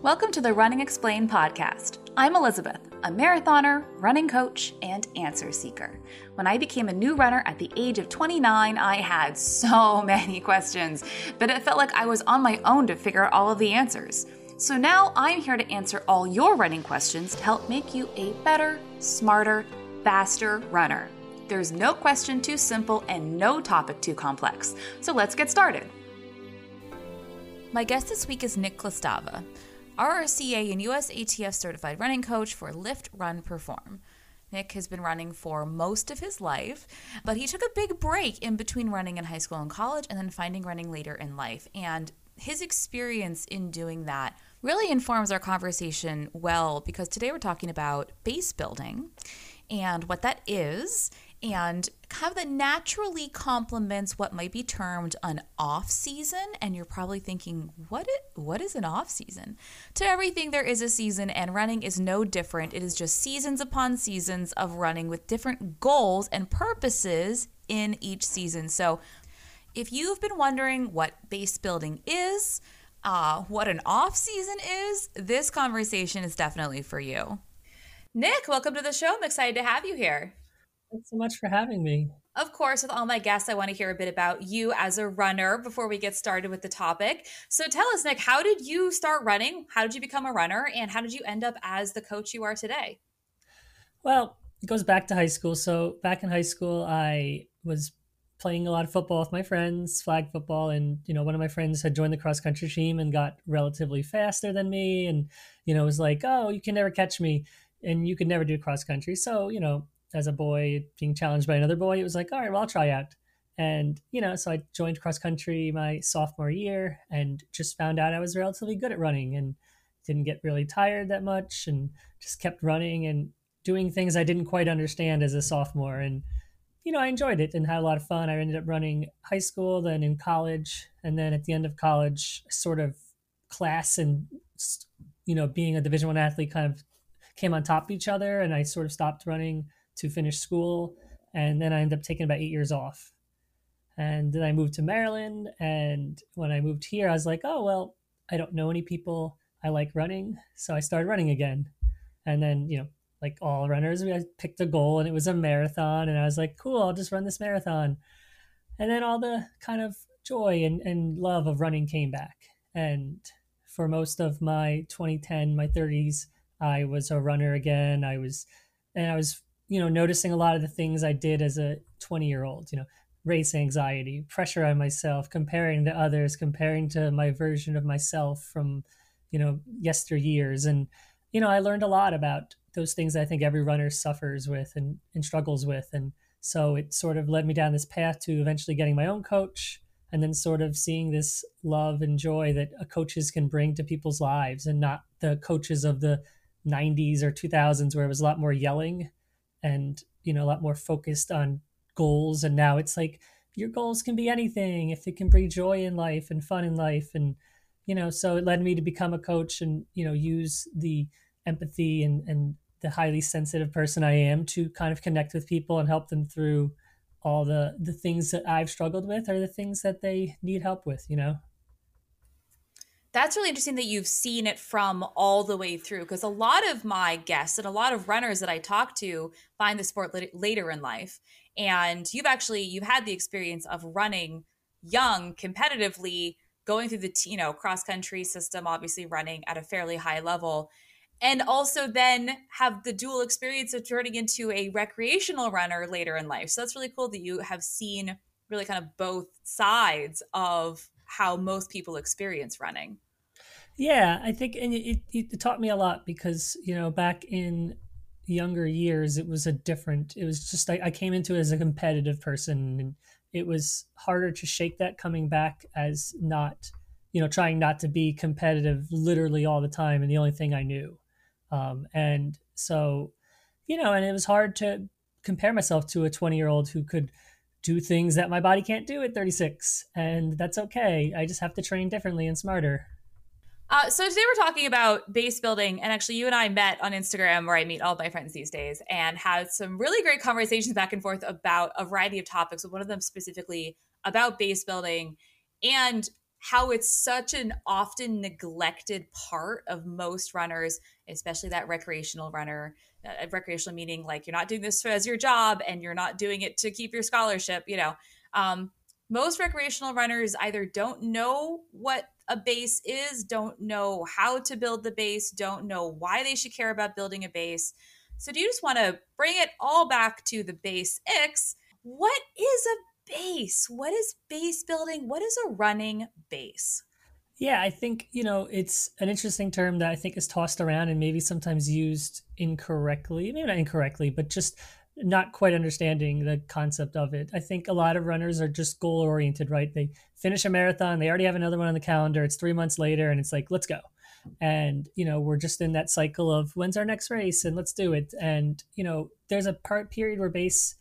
Welcome to the Running Explained podcast. I'm Elizabeth, a marathoner, running coach, and answer seeker. When I became a new runner at the age of 29, I had so many questions, but it felt like I was on my own to figure out all of the answers. So now I'm here to answer all your running questions to help make you a better, smarter, faster runner. There's no question too simple and no topic too complex. So let's get started. My guest this week is Nick Klastava. RRCA and USATF certified running coach for Lift Run Perform. Nick has been running for most of his life, but he took a big break in between running in high school and college and then finding running later in life. And his experience in doing that really informs our conversation well because today we're talking about base building and what that is and kind of that naturally complements what might be termed an off season. And you're probably thinking what it, what is an off season? To everything there is a season and running is no different. It is just seasons upon seasons of running with different goals and purposes in each season. So if you've been wondering what base building is uh, what an off season is this conversation is definitely for you. Nick welcome to the show. I'm excited to have you here Thanks so much for having me. Of course, with all my guests, I want to hear a bit about you as a runner before we get started with the topic. So tell us, Nick, how did you start running? How did you become a runner? And how did you end up as the coach you are today? Well, it goes back to high school. So back in high school, I was playing a lot of football with my friends, flag football, and you know, one of my friends had joined the cross country team and got relatively faster than me, and you know, was like, "Oh, you can never catch me." And you could never do cross country. So, you know, as a boy being challenged by another boy, it was like, all right, well, I'll try out. And, you know, so I joined cross country my sophomore year and just found out I was relatively good at running and didn't get really tired that much and just kept running and doing things I didn't quite understand as a sophomore. And, you know, I enjoyed it and had a lot of fun. I ended up running high school, then in college. And then at the end of college, sort of class and, you know, being a Division One athlete kind of came on top of each other. And I sort of stopped running to finish school, and then I ended up taking about eight years off. And then I moved to Maryland, and when I moved here, I was like, oh well, I don't know any people. I like running, so I started running again. And then you know, like all runners, I picked a goal, and it was a marathon, and I was like, cool, I'll just run this marathon. And then all the kind of joy and, and love of running came back. And for most of my 2010, my 30s, I was a runner again. I was, and I was you know, noticing a lot of the things I did as a 20 year old, you know, race anxiety, pressure on myself, comparing to others, comparing to my version of myself from, you know, yesteryears. And, you know, I learned a lot about those things I think every runner suffers with and, and struggles with. And so it sort of led me down this path to eventually getting my own coach and then sort of seeing this love and joy that coaches can bring to people's lives and not the coaches of the 90s or 2000s where it was a lot more yelling and you know a lot more focused on goals and now it's like your goals can be anything if it can bring joy in life and fun in life and you know so it led me to become a coach and you know use the empathy and and the highly sensitive person I am to kind of connect with people and help them through all the the things that I've struggled with or the things that they need help with you know that's really interesting that you've seen it from all the way through because a lot of my guests and a lot of runners that I talk to find the sport later in life and you've actually you've had the experience of running young competitively going through the you know cross country system obviously running at a fairly high level and also then have the dual experience of turning into a recreational runner later in life so that's really cool that you have seen really kind of both sides of how most people experience running. Yeah, I think, and it, it, taught me a lot because you know back in younger years it was a different. It was just I, I came into it as a competitive person, and it was harder to shake that coming back as not, you know, trying not to be competitive literally all the time, and the only thing I knew, um, and so, you know, and it was hard to compare myself to a twenty year old who could do things that my body can't do at 36 and that's okay i just have to train differently and smarter uh, so today we're talking about base building and actually you and i met on instagram where i meet all my friends these days and had some really great conversations back and forth about a variety of topics one of them specifically about base building and how it's such an often neglected part of most runners, especially that recreational runner. Uh, recreational meaning like you're not doing this as your job and you're not doing it to keep your scholarship. You know, um, most recreational runners either don't know what a base is, don't know how to build the base, don't know why they should care about building a base. So, do you just want to bring it all back to the basics? What is a base? What is base building? What is a running base? Yeah, I think, you know, it's an interesting term that I think is tossed around and maybe sometimes used incorrectly. Maybe not incorrectly, but just not quite understanding the concept of it. I think a lot of runners are just goal oriented, right? They finish a marathon, they already have another one on the calendar. It's three months later, and it's like, let's go. And, you know, we're just in that cycle of when's our next race and let's do it. And, you know, there's a part period where base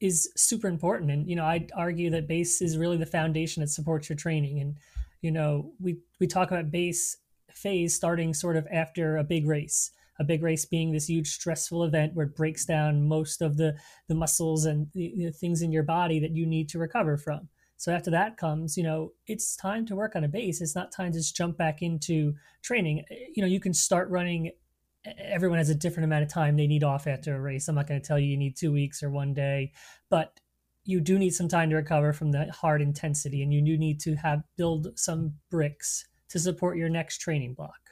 is super important. And, you know, I'd argue that base is really the foundation that supports your training. And, you know, we, we talk about base phase starting sort of after a big race a big race being this huge stressful event where it breaks down most of the the muscles and the, the things in your body that you need to recover from. So after that comes you know it's time to work on a base. It's not time to just jump back into training. Eh, you know you can start running everyone has a different amount of time they need off after a race. I'm not going to tell you you need two weeks or one day but you do need some time to recover from the hard intensity and you do need to have build some bricks to support your next training block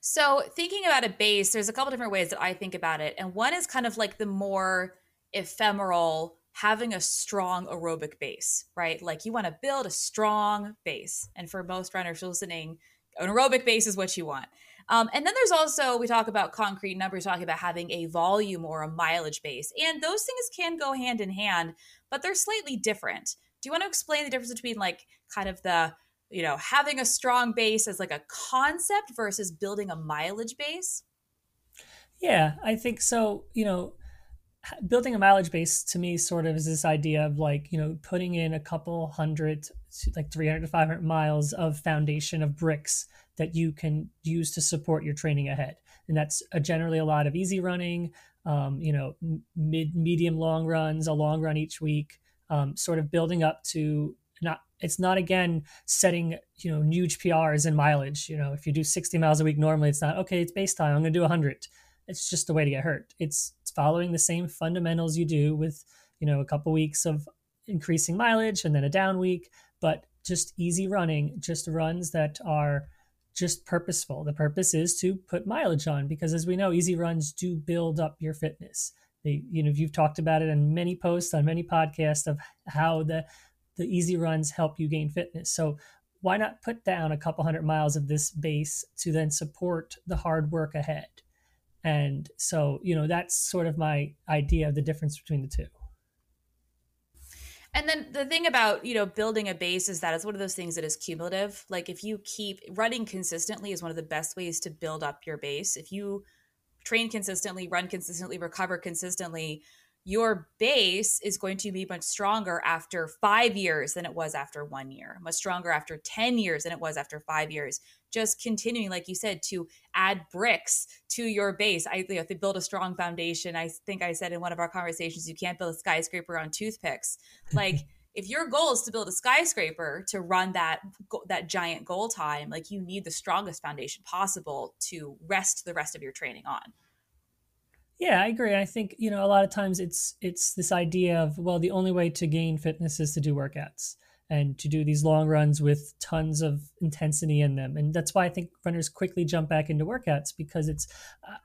so, thinking about a base, there's a couple different ways that I think about it. And one is kind of like the more ephemeral, having a strong aerobic base, right? Like you want to build a strong base. And for most runners listening, an aerobic base is what you want. Um, and then there's also, we talk about concrete numbers, talking about having a volume or a mileage base. And those things can go hand in hand, but they're slightly different. Do you want to explain the difference between like kind of the you know, having a strong base as like a concept versus building a mileage base? Yeah, I think so. You know, building a mileage base to me sort of is this idea of like, you know, putting in a couple hundred, like 300 to 500 miles of foundation of bricks that you can use to support your training ahead. And that's a, generally a lot of easy running, um, you know, mid, medium, long runs, a long run each week, um, sort of building up to not it's not again setting you know huge PRs in mileage. You know, if you do 60 miles a week normally, it's not okay. It's base time. I'm going to do 100. It's just a way to get hurt. It's, it's following the same fundamentals you do with you know a couple weeks of increasing mileage and then a down week, but just easy running, just runs that are just purposeful. The purpose is to put mileage on because as we know, easy runs do build up your fitness. They, you know, you've talked about it in many posts on many podcasts of how the the easy runs help you gain fitness. So why not put down a couple hundred miles of this base to then support the hard work ahead? And so, you know, that's sort of my idea of the difference between the two. And then the thing about, you know, building a base is that it's one of those things that is cumulative. Like if you keep running consistently is one of the best ways to build up your base. If you train consistently, run consistently, recover consistently, your base is going to be much stronger after five years than it was after one year, much stronger after 10 years than it was after five years. Just continuing, like you said, to add bricks to your base. I you know, to build a strong foundation. I think I said in one of our conversations, you can't build a skyscraper on toothpicks. Like, if your goal is to build a skyscraper to run that that giant goal time, like you need the strongest foundation possible to rest the rest of your training on. Yeah, I agree. I think you know a lot of times it's it's this idea of well, the only way to gain fitness is to do workouts and to do these long runs with tons of intensity in them, and that's why I think runners quickly jump back into workouts because it's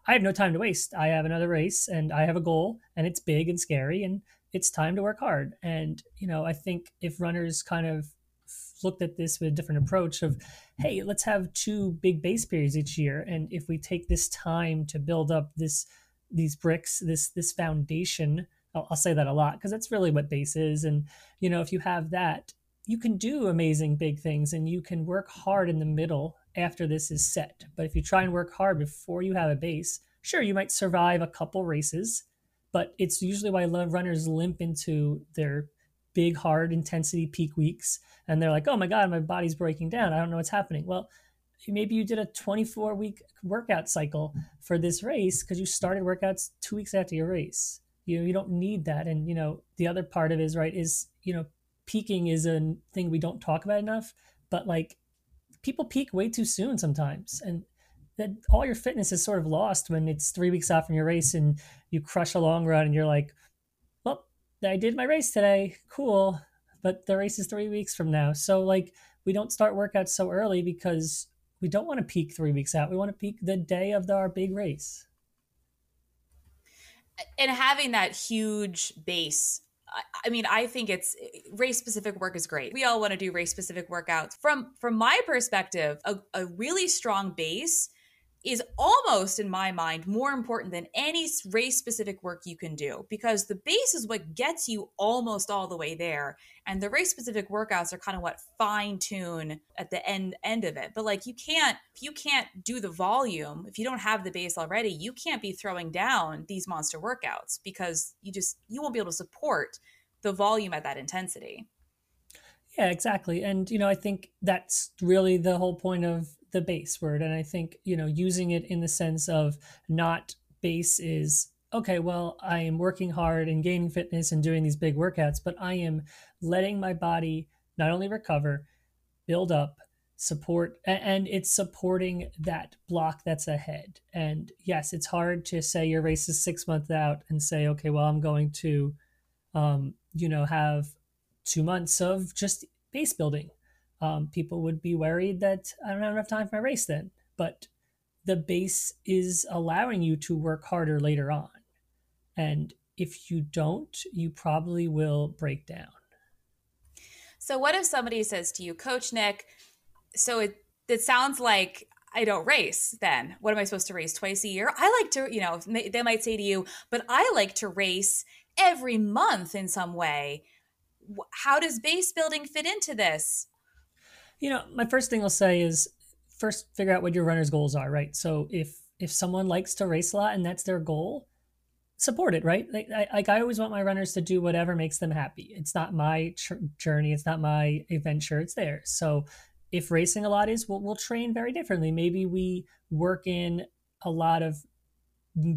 I have no time to waste. I have another race and I have a goal, and it's big and scary, and it's time to work hard. And you know, I think if runners kind of looked at this with a different approach of hey let's have two big base periods each year and if we take this time to build up this these bricks, this this foundation. I'll, I'll say that a lot because that's really what base is. And you know, if you have that, you can do amazing big things, and you can work hard in the middle after this is set. But if you try and work hard before you have a base, sure, you might survive a couple races, but it's usually why runners limp into their big, hard intensity peak weeks, and they're like, "Oh my god, my body's breaking down. I don't know what's happening." Well, maybe you did a 24 week workout cycle for this race because you started workouts two weeks after your race you know you don't need that and you know the other part of it is right is you know peaking is a thing we don't talk about enough, but like people peak way too soon sometimes. And that all your fitness is sort of lost when it's three weeks out from your race and you crush a long run and you're like, well, I did my race today. Cool. But the race is three weeks from now. So, like, we don't start workouts so early because we don't want to peak three weeks out. We want to peak the day of the, our big race. And having that huge base I mean, I think it's race specific work is great. We all want to do race specific workouts. From from my perspective, a, a really strong base is almost in my mind more important than any race specific work you can do because the base is what gets you almost all the way there and the race specific workouts are kind of what fine tune at the end end of it. But like you can't if you can't do the volume if you don't have the base already you can't be throwing down these monster workouts because you just you won't be able to support the volume at that intensity. Yeah exactly. And you know i think that's really the whole point of the base word. And i think you know using it in the sense of not base is okay well i am working hard and gaining fitness and doing these big workouts but i am letting my body not only recover build up support and it's supporting that block that's ahead. And yes it's hard to say your race is six months out and say okay well i'm going to um, you know have two months of just base building um, people would be worried that I don't have enough time for my race then. But the base is allowing you to work harder later on. And if you don't, you probably will break down. So, what if somebody says to you, Coach Nick, so it, it sounds like I don't race then. What am I supposed to race twice a year? I like to, you know, they might say to you, but I like to race every month in some way. How does base building fit into this? You know, my first thing I'll say is first figure out what your runner's goals are, right? So if if someone likes to race a lot and that's their goal, support it, right? Like I, like I always want my runners to do whatever makes them happy. It's not my journey, it's not my adventure, it's theirs. So if racing a lot is, we'll, we'll train very differently. Maybe we work in a lot of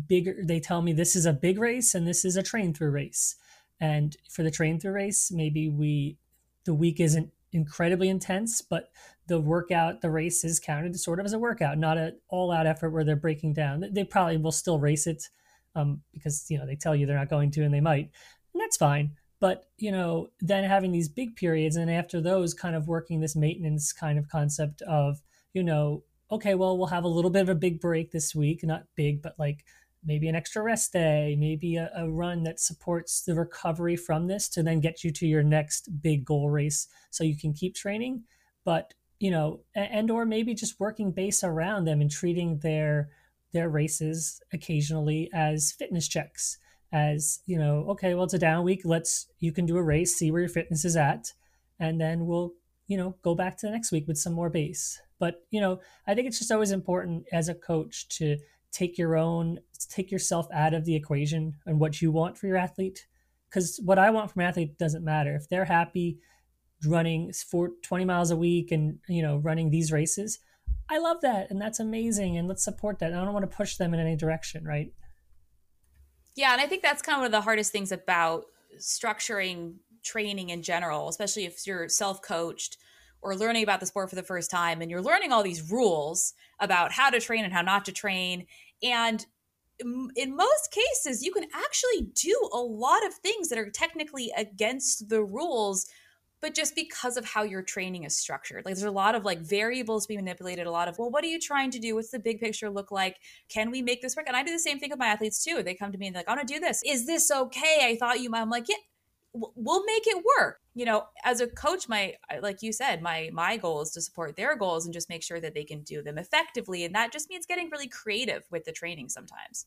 bigger. They tell me this is a big race and this is a train through race. And for the train through race, maybe we the week isn't incredibly intense, but the workout, the race is counted sort of as a workout, not an all out effort where they're breaking down. They probably will still race it um, because, you know, they tell you they're not going to and they might. And that's fine. But, you know, then having these big periods and after those kind of working this maintenance kind of concept of, you know, okay, well, we'll have a little bit of a big break this week, not big, but like maybe an extra rest day, maybe a, a, run that supports the recovery from this to then get you to your next big goal race so you can keep training. But, you know, and or maybe just working base around them and treating their their races occasionally as fitness checks as you know okay well it's a down week let's you can do a race see where your fitness is at and then we'll you know go back to the next week with some more base but you know i think it's just always important as a coach to take your own take yourself out of the equation and what you want for your athlete. Because what i want from an athlete doesn't matter. If they're happy running for 20 miles a week and you know running these races i love that and that's amazing and let's support that. I don't want to push them in any direction right? Yeah and i think that's kind of one of the hardest things about structuring training in general especially if you're self-coached or learning about the sport for the first time and you're learning all these rules about how to train and how not to train. And in most cases you can actually do a lot of things that are technically against the rules but just because of how your training is structured. Like there's a lot of like variables being manipulated a lot of well what are you trying to do? What's the big picture look like? Can we make this work? And i do the same thing with my athletes too. They come to me and they're like i want to do this. Is this okay? I thought you might. i'm like yeah we'll make it work. You know as a coach my like you said my my goal is to support their goals and just make sure that they can do them effectively and that just means getting really creative with the training sometimes.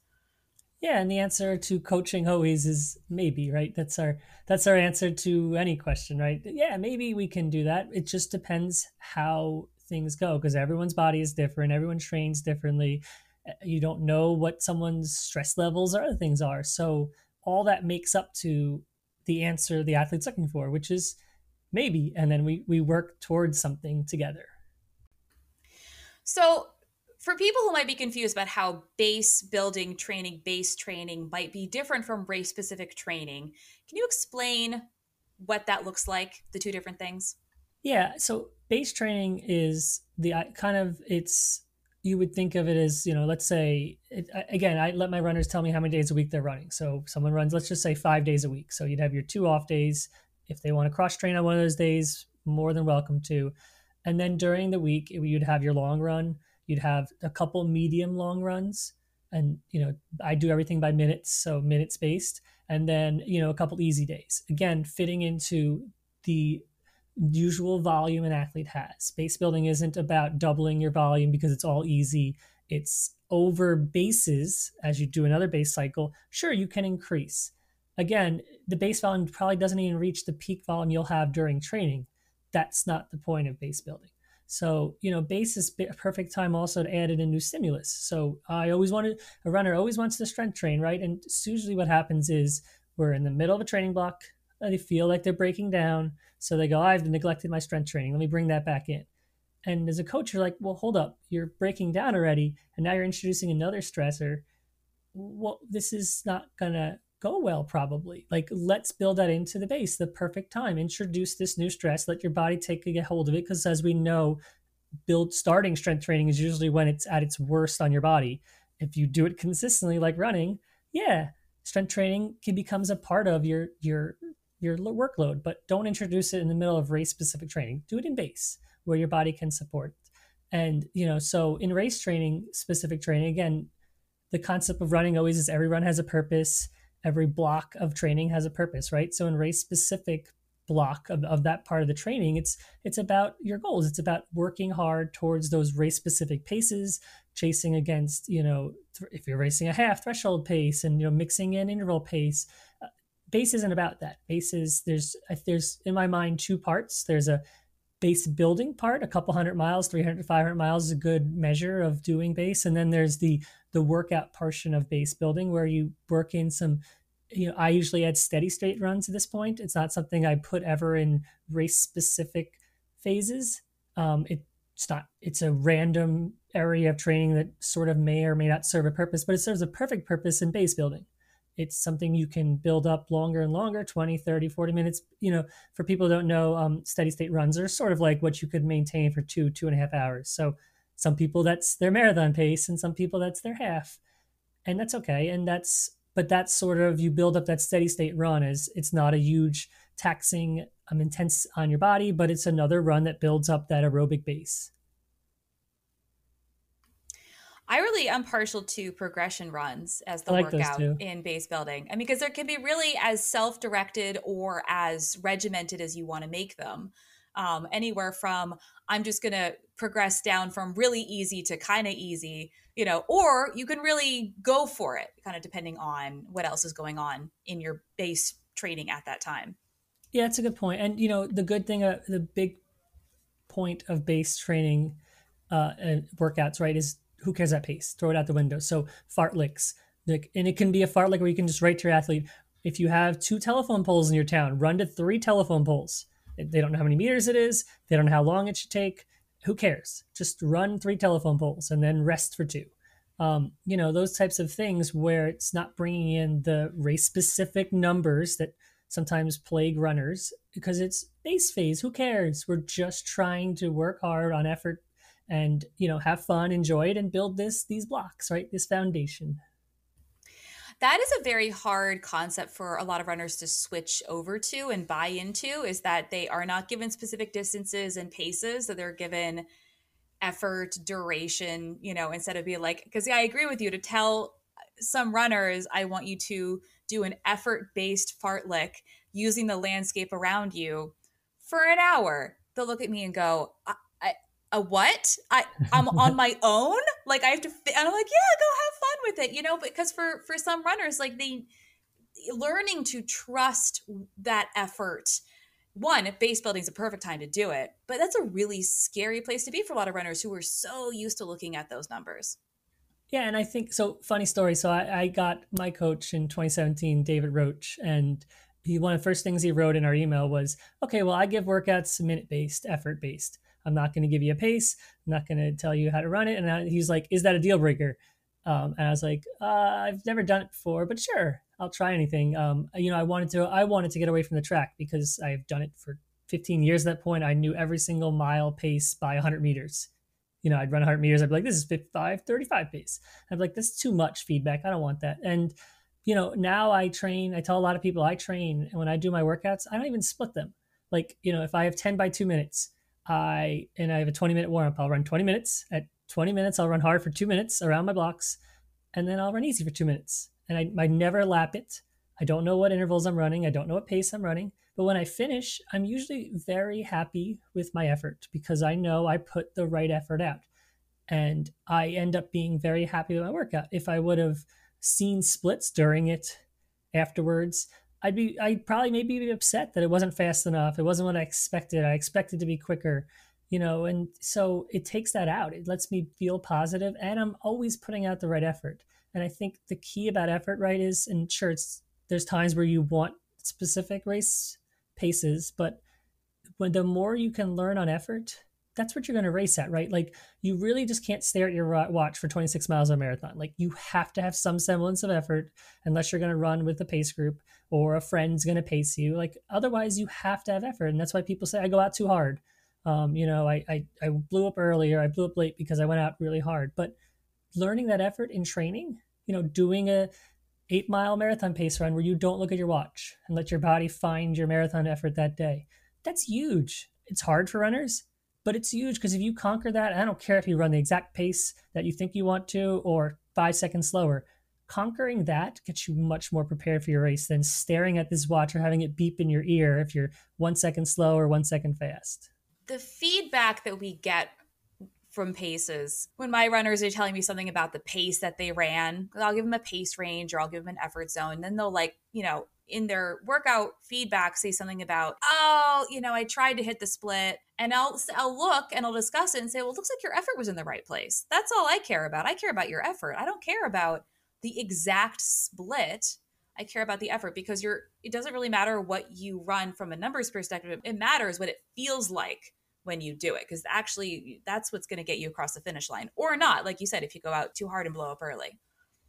Yeah and the answer to coaching always is maybe right? That's our that's our answer to any question right? Yeah maybe we can do that. It just depends how things go because everyone's body is different everyone trains differently. Eh, you don't know what someone's stress levels or other things are. So all that makes up to the answer the athlete's looking for, which is maybe, and then we we work towards something together. So, for people who might be confused about how base building training, base training might be different from race specific training, can you explain what that looks like, the two different things? Yeah. So base training is the uh, kind of it's you would think of it as you know let's say it, again i let my runners tell me how many days a week they're running. So someone runs let's just say five days a week. So you'd have your two off days. If they want to cross train on one of those days more than welcome to. And then during the week you'd have your long run. You'd have a couple medium long runs. And you know i do everything by minutes so minutes based. And then you know a couple easy days. Again fitting into the usual volume an athlete has base building isn't about doubling your volume because it's all easy it's over bases as you do another base cycle sure you can increase again the base volume probably doesn't even reach the peak volume you'll have during training that's not the point of base building so, you know, base is a perfect time also to add in a new stimulus. So I always wanted a runner always wants to strength train, right? And usually what happens is we're in the middle of a training block. They feel like they're breaking down. So they go, I've neglected my strength training. Let me bring that back in. And as a coach, you're like, well, hold up. You're breaking down already. And now you're introducing another stressor. Well, this is not going to go well, probably. Like, let's build that into the base, the perfect time. Introduce this new stress, let your body take a hold of it. Because as we know, build starting strength training is usually when it's at its worst on your body. If you do it consistently, like running, yeah, strength training can becomes a part of your your your workload. But don't introduce it in the middle of race specific training. Do it in base where your body can support. And you know, so in race training, specific training, again, the concept of running always is every run has a purpose every block of training has a purpose, right? So in race specific block of, of that part of the training, it's it's about your goals. It's about working hard towards those race specific paces, chasing against, you know, th- if you're racing a half threshold pace and you know mixing in interval pace. Uh, Base isn't about that. Base is there's there's in my mind two parts. There's a base building part, a couple hundred miles, 300 500 miles is a good measure of doing base. And then there's the the workout portion of base building where you work in some you know i usually add steady state runs at this point it's not something i put ever in race specific phases um, it's not it's a random area of training that sort of may or may not serve a purpose but it serves a perfect purpose in base building it's something you can build up longer and longer 20 30 40 minutes. You know for people who don't know um, steady state runs are sort of like what you could maintain for two two and a half hours. So some people that's their marathon pace and some people that's their half. And that's okay. And that's but that's sort of you build up that steady state run as it's not a huge taxing um, intense on your body but it's another run that builds up that aerobic base I really am partial to progression runs as the like workout in base building. I mean, because there can be really as self directed or as regimented as you want to make them um, anywhere from I'm just going to progress down from really easy to kind of easy, you know, or you can really go for it, kind of depending on what else is going on in your base training at that time. Yeah, it's a good point. And, you know, the good thing, uh, the big point of base training uh, and workouts, right, is who cares that pace? Throw it out the window. So fartleks, like, and it can be a fartlek where you can just write to your athlete, if you have two telephone poles in your town, run to three telephone poles they don't know how many meters it is. They don't know how long it should take. Who cares? Just run three telephone poles and then rest for two. Um, you know, those types of things where it's not bringing in the race specific numbers that sometimes plague runners because it's base phase. Who cares? We're just trying to work hard on effort and, you know, have fun, enjoy it, and build this, these blocks, right? This foundation that is a very hard concept for a lot of runners to switch over to and buy into is that they are not given specific distances and paces so they're given effort duration you know instead of being like because yeah, i agree with you to tell some runners i want you to do an effort based fartlek using the landscape around you for an hour they'll look at me and go a what? I I'm on my own. Like I have to. and I'm like, yeah, go have fun with it, you know. Because for for some runners, like they learning to trust that effort. One, base building is a perfect time to do it, but that's a really scary place to be for a lot of runners who are so used to looking at those numbers. Yeah, and I think so. Funny story. So I, I got my coach in 2017, David Roche, and he one of the first things he wrote in our email was, "Okay, well, I give workouts minute based, effort based." I'm not going to give you a pace. I'm not going to tell you how to run it. And I, he's like, is that a deal breaker? Um, and I was like, uh, I've never done it before, but sure, I'll try anything. Um, you know, I wanted to I wanted to get away from the track because I've done it for 15 years. At that point, I knew every single mile pace by 100 meters. You know, I'd run 100 meters. I'd be like, this is 55, 35 pace. I'd be like, this is too much feedback. I don't want that. And you know, now I train. I tell a lot of people I train, and when I do my workouts, I don't even split them. Like, you know, if I have 10 by two minutes, I and I have a 20 minute warm up, I'll run 20 minutes. At 20 minutes, I'll run hard for two minutes around my blocks, and then I'll run easy for two minutes. And I, I never lap it. I don't know what intervals I'm running. I don't know what pace I'm running. But when I finish, I'm usually very happy with my effort because I know I put the right effort out. And I end up being very happy with my workout. If I would have seen splits during it afterwards, I'd be I'd probably maybe be upset that it wasn't fast enough. It wasn't what I expected. I expected to be quicker, you know, and so it takes that out. It lets me feel positive and I'm always putting out the right effort. And I think the key about effort, right, is and sure it's there's times where you want specific race paces, but when the more you can learn on effort, that's what you're going to race at, right? Like you really just can't stare at your watch for 26 miles of marathon. Like you have to have some semblance of effort unless you're going to run with a pace group or a friend's going to pace you. Like otherwise you have to have effort. And that's why people say I go out too hard. Um, you know, I, I, I blew up earlier. I blew up late because I went out really hard, but learning that effort in training, you know, doing a eight mile marathon pace run where you don't look at your watch and let your body find your marathon effort that day. That's huge. It's hard for runners but it's huge because if you conquer that, I don't care if you run the exact pace that you think you want to or five seconds slower. Conquering that gets you much more prepared for your race than staring at this watch or having it beep in your ear if you're one second slow or one second fast. The feedback that we get from paces when my runners are telling me something about the pace that they ran i'll give them a pace range or i'll give them an effort zone then they'll like you know in their workout feedback say something about, oh, you know, I tried to hit the split, and I'll I'll look and I'll discuss it and say, well, it looks like your effort was in the right place. That's all I care about. I care about your effort. I don't care about the exact split. I care about the effort because you're. It doesn't really matter what you run from a numbers perspective. It matters what it feels like when you do it because actually that's what's going to get you across the finish line or not like you said if you go out too hard and blow up early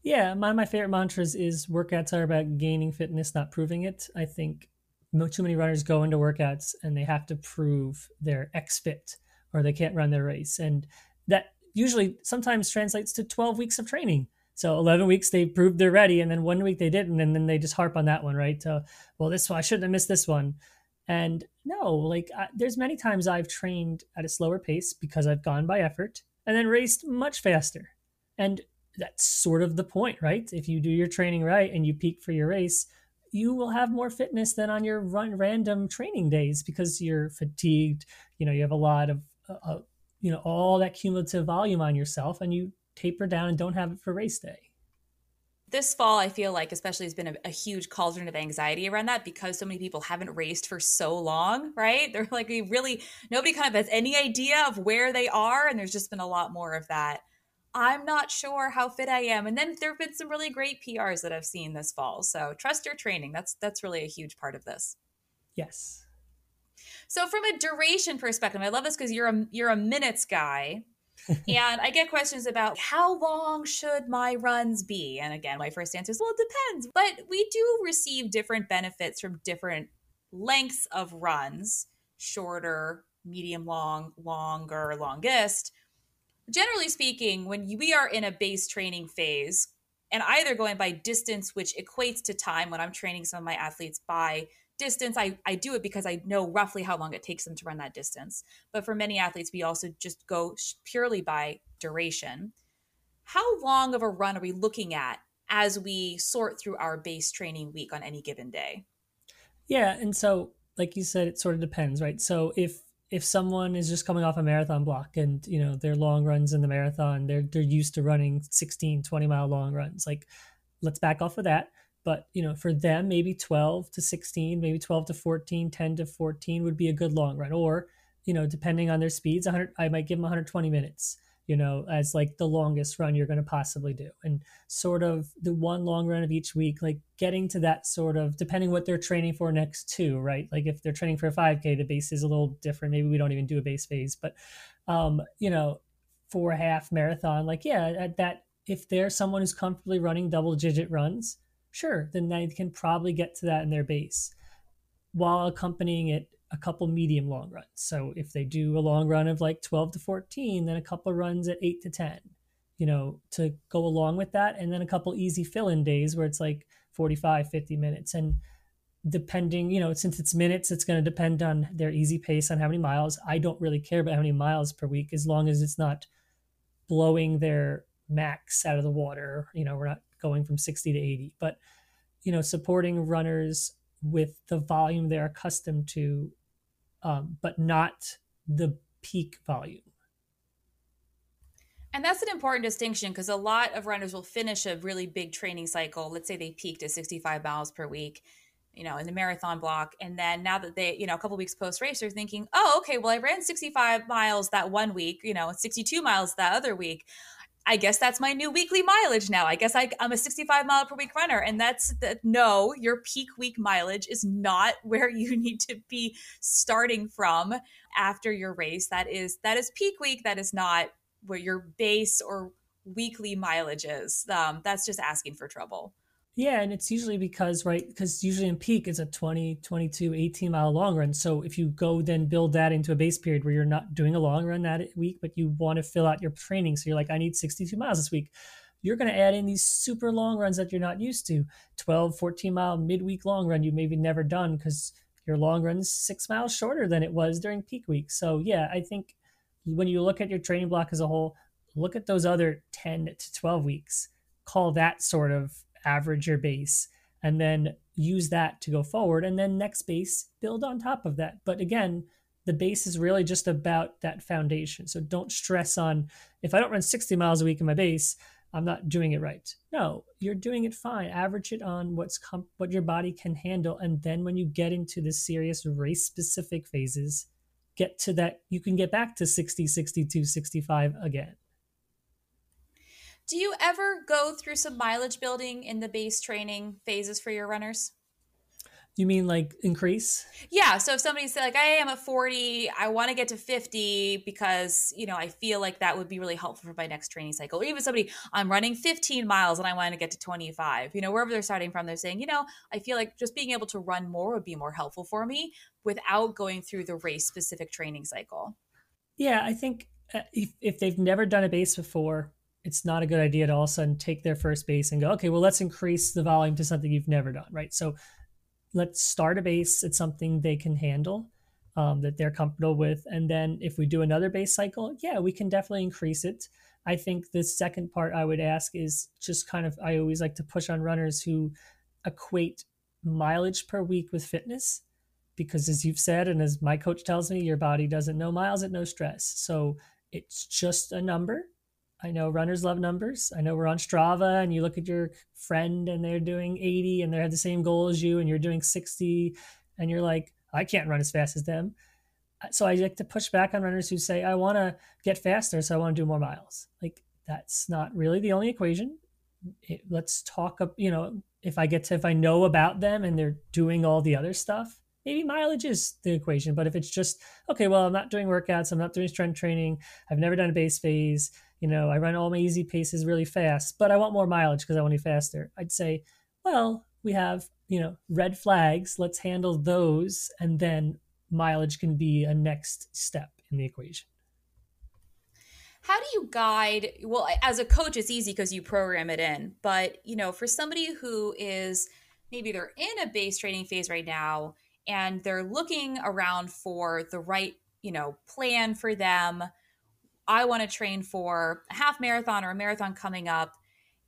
yeah, of my favorite mantras is workouts are about gaining fitness, not proving it. I think too many runners go into workouts and they have to prove they're X fit or they can't run their race. And that usually sometimes translates to 12 weeks of training. So 11 weeks they proved they're ready, and then one week they didn't, and then they just harp on that one, right? Uh, well, this one I shouldn't have missed this one. And no, like I, there's many times I've trained at a slower pace because I've gone by effort and then raced much faster. And that's sort of the point, right? If you do your training right and you peak for your race, you will have more fitness than on your run random training days because you're fatigued. You know, you have a lot of, uh, uh, you know, all that cumulative volume on yourself, and you taper down and don't have it for race day. This fall, I feel like, especially, has been a, a huge cauldron of anxiety around that because so many people haven't raced for so long, right? They're like, we really, nobody kind of has any idea of where they are. And there's just been a lot more of that I'm not sure how fit I am. And then there have been some really great PRs that I've seen this fall. So trust your training. That's that's really a huge part of this. Yes. So from a duration perspective, I love this because you're a you're a minutes guy. and I get questions about how long should my runs be? And again, my first answer is well, it depends. But we do receive different benefits from different lengths of runs, shorter, medium long, longer, longest generally speaking, when we are in a base training phase, and either going by distance, which equates to time when I'm training some of my athletes by distance, I, I do it because I know roughly how long it takes them to run that distance. But for many athletes, we also just go purely by duration. How long of a run are we looking at as we sort through our base training week on any given day? Yeah. And so, like you said, it sort of depends, right? So if if someone is just coming off a marathon block and you know their long runs in the marathon they're they're used to running 16 20 mile long runs like let's back off of that. But you know for them maybe 12 to 16 maybe 12 to 14 10 to 14 would be a good long run. Or you know depending on their speeds 100 i might give them 120 minutes you know, as like the longest run you're going to possibly do. And sort of the one long run of each week, like getting to that sort of, depending what they're training for next to, right? Like if they're training for a 5K, the base is a little different. Maybe we don't even do a base phase, but, um, you know, for a half marathon, like, yeah, at that, if there's someone who's comfortably running double digit runs, sure, then they can probably get to that in their base while accompanying it a couple medium long runs. So if they do a long run of like 12 to 14, then a couple runs at 8 to 10, you know, to go along with that. And then a couple easy fill in days where it's like 45, 50 minutes. And depending, you know, since it's minutes, it's going to depend on their easy pace on how many miles. I don't really care about how many miles per week as long as it's not blowing their max out of the water. You know, we're not going from 60 to 80, but, you know, supporting runners with the volume they're accustomed to, um, but not the peak volume. And that's an important distinction because a lot of runners will finish a really big training cycle. Let's say they peaked at 65 miles per week, you know, in the marathon block. And then now that they, you know, a couple weeks post race, they're thinking, oh, okay, well, I ran 65 miles that one week, you know, 62 miles that other week. I guess that's my new weekly mileage now. I guess I, am a 65 mile per week runner. And that's the no, your peak week mileage is not where you need to be starting from after your race. That is, that is peak week. That is not where your base or weekly mileage is. Um, that's just asking for trouble. Yeah, and it's usually because, right, because usually in peak it's a 20, 22, 18 mile long run. So if you go then build that into a base period where you're not doing a long run that week, but you want to fill out your training. So you're like, I need 62 miles this week. You're going to add in these super long runs that you're not used to 12, 14 mile midweek long run you maybe never done because your long run's six miles shorter than it was during peak week. So yeah, I think when you look at your training block as a whole, look at those other 10 to 12 weeks. Call that sort of average your base and then use that to go forward and then next base build on top of that. But again the base is really just about that foundation. So don't stress on if i don't run 60 miles a week in my base i'm not doing it right. No you're doing it fine. Average it on what's com- what your body can handle and then when you get into the serious race specific phases get to that you can get back to 60 62 65 again do you ever go through some mileage building in the base training phases for your runners? You mean like increase? Yeah. So if somebody said like I am at 40, I want to get to 50 because, you know, I feel like that would be really helpful for my next training cycle. Or even somebody, I'm running 15 miles and I want to get to 25. You know, wherever they're starting from, they're saying, you know, I feel like just being able to run more would be more helpful for me without going through the race specific training cycle. Yeah, I think uh, if, if they've never done a base before, it's not a good idea to all of a sudden take their first base and go, okay, well, let's increase the volume to something you've never done, right? So let's start a base at something they can handle, um, that they're comfortable with. And then if we do another base cycle, yeah, we can definitely increase it. I think the second part I would ask is just kind of, I always like to push on runners who equate mileage per week with fitness. Because as you've said, and as my coach tells me, your body doesn't know miles at no stress. So it's just a number I know runners love numbers. I know we're on Strava and you look at your friend and they're doing 80 and they have the same goal as you and you're doing 60 and you're like, I can't run as fast as them. So I like to push back on runners who say, I want to get faster, so I want to do more miles. Like that's not really the only equation. It, let's talk, you know, if I get to, if I know about them and they're doing all the other stuff, maybe mileage is the equation. But if it's just, okay, well, I'm not doing workouts, I'm not doing strength training, I've never done a base phase, you know, I run all my easy paces really fast, but I want more mileage because I want to be faster. I'd say, well, we have, you know, red flags. Let's handle those. And then mileage can be a next step in the equation. How do you guide? Well, as a coach, it's easy because you program it in. But, you know, for somebody who is maybe they're in a base training phase right now and they're looking around for the right, you know, plan for them I want to train for a half marathon or a marathon coming up.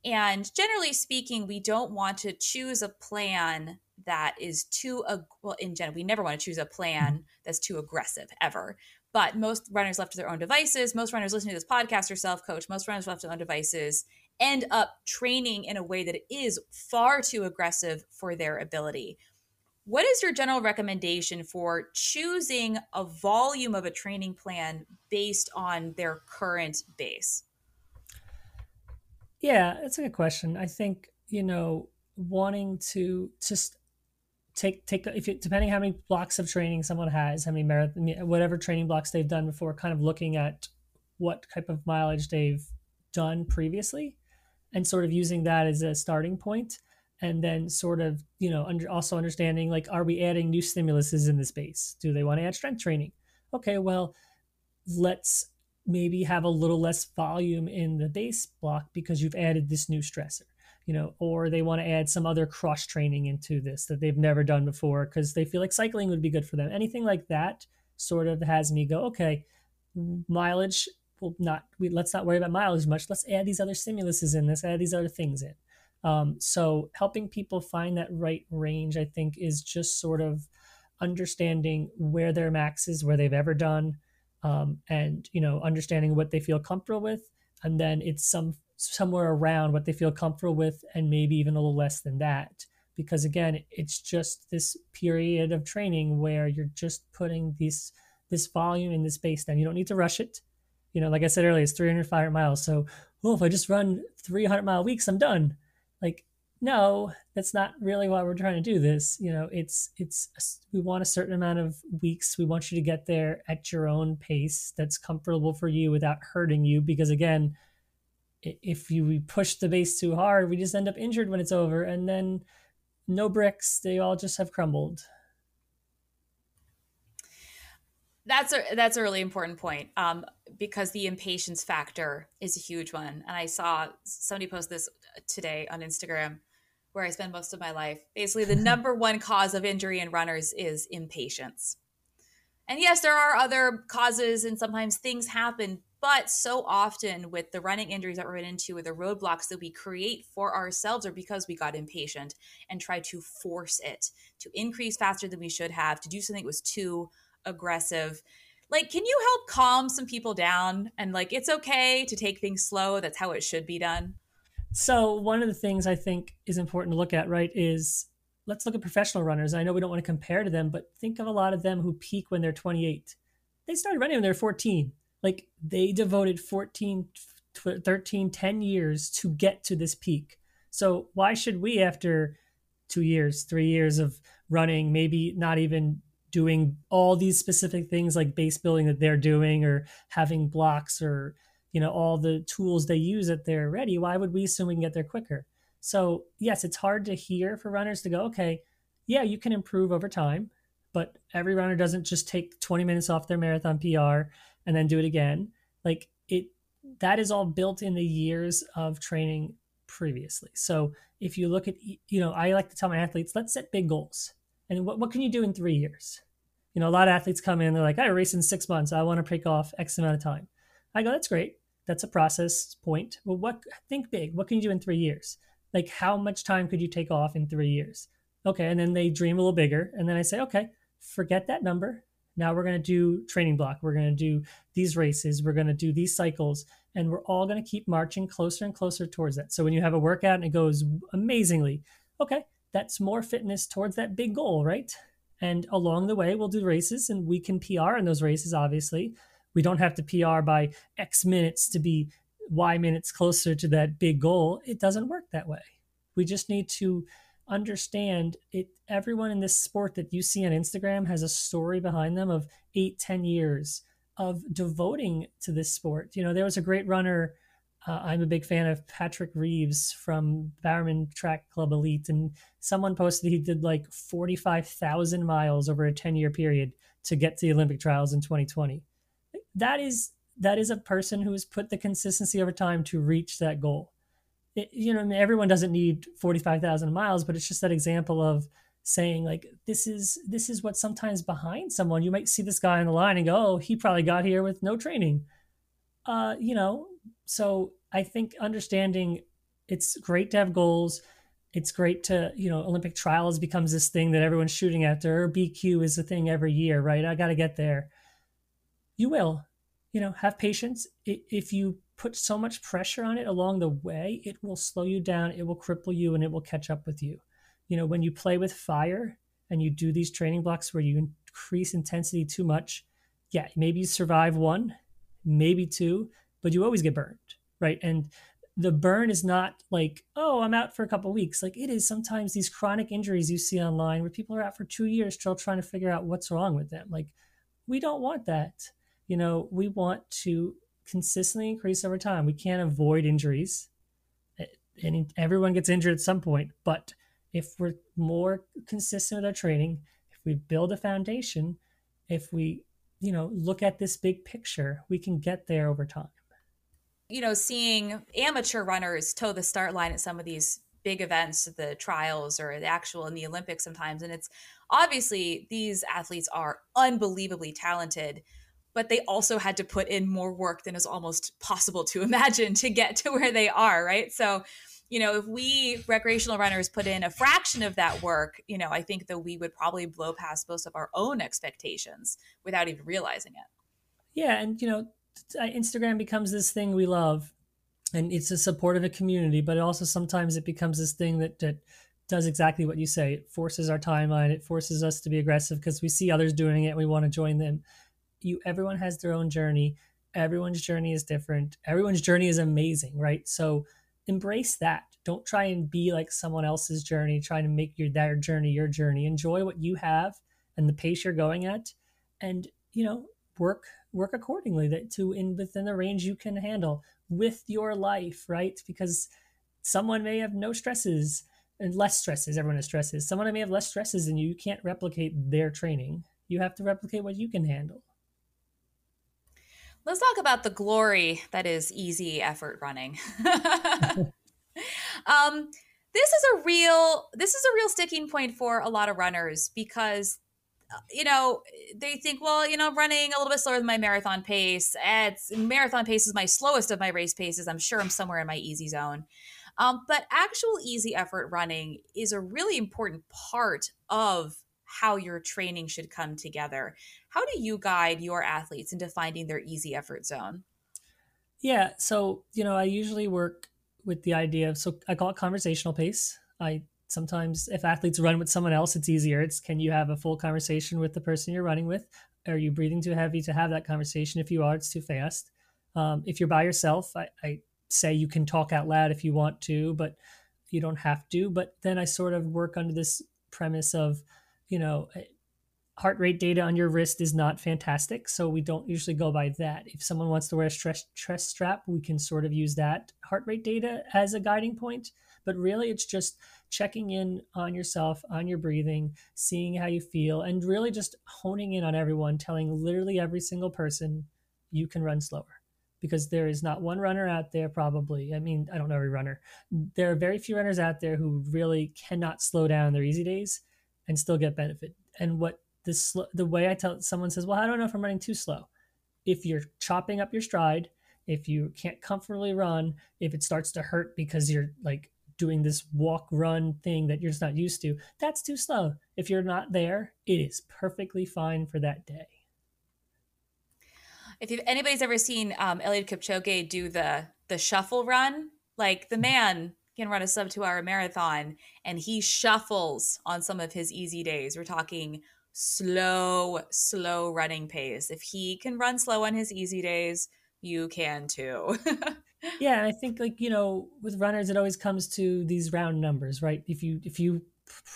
And generally speaking, we don't want to choose a plan that is too well in general we never want to choose a plan mm-hmm. that's too aggressive ever but most runners left to their own devices most runners listening to this podcast are self-coach most runners left to their own devices end up training in a way that is far too aggressive for their ability what is your general recommendation for choosing a volume of a training plan based on their current base? Yeah, that's a good question. I think, you know, wanting to just take take if depending how many blocks of training someone has, how many marathon whatever training blocks they've done before, kind of looking at what type of mileage they've done previously and sort of using that as a starting point and then sort of you know under, also understanding like are we adding new stimuluses in the space? Do they want to add strength training? Okay well let's maybe have a little less volume in the base block because you've added this new stressor you know or they want to add some other cross training into this that they've never done before because they feel like cycling would be good for them. Anything like that sort of has me go okay mileage well not we, let's not worry about mileage much. Let's add these other stimuluses in. Let's add these other things in um, so helping people find that right range, I think, is just sort of understanding where their max is, where they've ever done, um, and you know, understanding what they feel comfortable with, and then it's some somewhere around what they feel comfortable with, and maybe even a little less than that. Because again, it's just this period of training where you're just putting this this volume in this base down. You don't need to rush it. You know, like I said earlier, it's 300, 500 miles. So, oh, if I just run 300 mile weeks, I'm done like no that's not really why we're trying to do this. You know it's it's we want a certain amount of weeks. We want you to get there at your own pace that's comfortable for you without hurting you. Because again if you push the base too hard we just end up injured when it's over. And then no bricks. They all just have crumbled that's a that's a really important point um, because the impatience factor is a huge one. And i saw somebody post this today on instagram where i spend most of my life. Basically the number one cause of injury in runners is impatience. And yes there are other causes and sometimes things happen but so often with the running injuries that we're into with the roadblocks that we create for ourselves or because we got impatient and tried to force it to increase faster than we should have to do something that was too aggressive. Like can you help calm some people down and like it's okay to take things slow that's how it should be done? So one of the things i think is important to look at right is let's look at professional runners. I know we don't want to compare to them but think of a lot of them who peak when they're 28 they started running when they're 14 like they devoted 14 13 10 years to get to this peak. So why should we after two years three years of running maybe not even doing all these specific things like base building that they're doing or having blocks or you know all the tools they use that they're ready why would we assume we can get there quicker? So yes it's hard to hear for runners to go okay yeah you can improve over time but every runner doesn't just take 20 minutes off their marathon pr and then do it again. Like it that is all built in the years of training previously. So if you look at you know i like to tell my athletes let's set big goals. And what, what can you do in three years you know, a lot of athletes come in, they're like, I race in six months. I want to break off X amount of time. I go, that's great. That's a process point. Well, what think big. What can you do in three years? Like how much time could you take off in three years? Okay. And then they dream a little bigger. And then I say, okay, forget that number. Now we're going to do training block. We're going to do these races. We're going to do these cycles. And we're all going to keep marching closer and closer towards that. So when you have a workout and it goes amazingly, okay, that's more fitness towards that big goal, right? And along the way, we'll do races and we can PR in those races, obviously. We don't have to PR by X minutes to be Y minutes closer to that big goal. It doesn't work that way. We just need to understand it. Everyone in this sport that you see on Instagram has a story behind them of eight, ten years of devoting to this sport. You know, there was a great runner uh, I'm a big fan of Patrick Reeves from Bowerman Track Club Elite, and someone posted he did like 45,000 miles over a 10 year period to get to the Olympic trials in 2020. That is that is a person who has put the consistency over time to reach that goal. It, you know, I mean, everyone doesn't need 45,000 miles, but it's just that example of saying like this is this is what sometimes behind someone you might see this guy on the line and go, oh, he probably got here with no training. Uh, you know, so I think understanding it's great to have goals. It's great to, you know, Olympic trials becomes this thing that everyone's shooting after. Or BQ is a thing every year, right? I got to get there. You will, you know, have patience. If you put so much pressure on it along the way, it will slow you down, it will cripple you, and it will catch up with you. You know, when you play with fire and you do these training blocks where you increase intensity too much, yeah, maybe you survive one, maybe two, but you always get burned, right? And the burn is not like, oh, I'm out for a couple weeks. Like it is sometimes these chronic injuries you see online where people are out for two years still trying to figure out what's wrong with them. Like we don't want that. You know, we want to consistently increase over time. We can't avoid injuries. And everyone gets injured at some point, but if we're more consistent with our training, if we build a foundation, if we, you know, look at this big picture, we can get there over time. You know, seeing amateur runners toe the start line at some of these big events, the trials or the actual in the Olympics sometimes. And it's obviously these athletes are unbelievably talented, but they also had to put in more work than is almost possible to imagine to get to where they are, right? So, you know, if we recreational runners put in a fraction of that work, you know, I think that we would probably blow past most of our own expectations without even realizing it. Yeah. And, you know, Uh, Instagram becomes this thing we love and it's a support of a community, but also sometimes it becomes this thing that, that does exactly what you say. It forces our timeline. It forces us to be aggressive because we see others doing it. we want to join them. You, everyone has their own journey. Everyone's journey is different. Everyone's journey is amazing, right? So embrace that. Don't try and be like someone else's journey, trying to make your their journey your journey. Enjoy what you have and the pace you're going at, and you know work work accordingly that to in within the range you can handle with your life, right? Because someone may have no stresses and less stresses. Everyone has stresses. Someone may have less stresses than you. You can't replicate their training. You have to replicate what you can handle. Let's talk about the glory that is easy effort running. um, this is a real this is a real sticking point for a lot of runners because you know they think well you know running a little bit slower than my marathon pace it's marathon pace is my slowest of my race paces i'm sure i'm somewhere in my easy zone um, but actual easy effort running is a really important part of how your training should come together. How do you guide your athletes into finding their easy effort zone? Yeah, so you know, I usually work with the idea of so I call it conversational pace. I sometimes if athletes run with someone else, it's easier. It's can you have a full conversation with the person you're running with? Are you breathing too heavy to have that conversation? If you are, it's too fast. Um, if you're by yourself, I, I say you can talk out loud if you want to, but you don't have to. But then I sort of work under this premise of, you know, eh, heart rate data on your wrist is not fantastic. So we don't usually go by that. If someone wants to wear a stress, stress strap, we can sort of use that heart rate data as a guiding point. But really, it's just checking in on yourself, on your breathing, seeing how you feel, and really just honing in on everyone, telling literally every single person you can run slower. Because there is not one runner out there probably i mean i don't know every runner. There are very few runners out there who really cannot slow down their easy days and still get benefit. And what this the way i tell someone says well i don't know if i'm running too slow. If you're chopping up your stride if you can't comfortably run if it starts to hurt because you're like doing this walk run thing that you're just not used to that's too slow if you're not there it is perfectly fine for that day if anybody's ever seen um, Eliud Kipchoge do the the shuffle run, like the man can run a sub two hour marathon and he shuffles on some of his easy days. We're talking slow, slow running pace. If he can run slow on his easy days, you can too. yeah, and I think like, you know, with runners it always comes to these round numbers, right? If you if you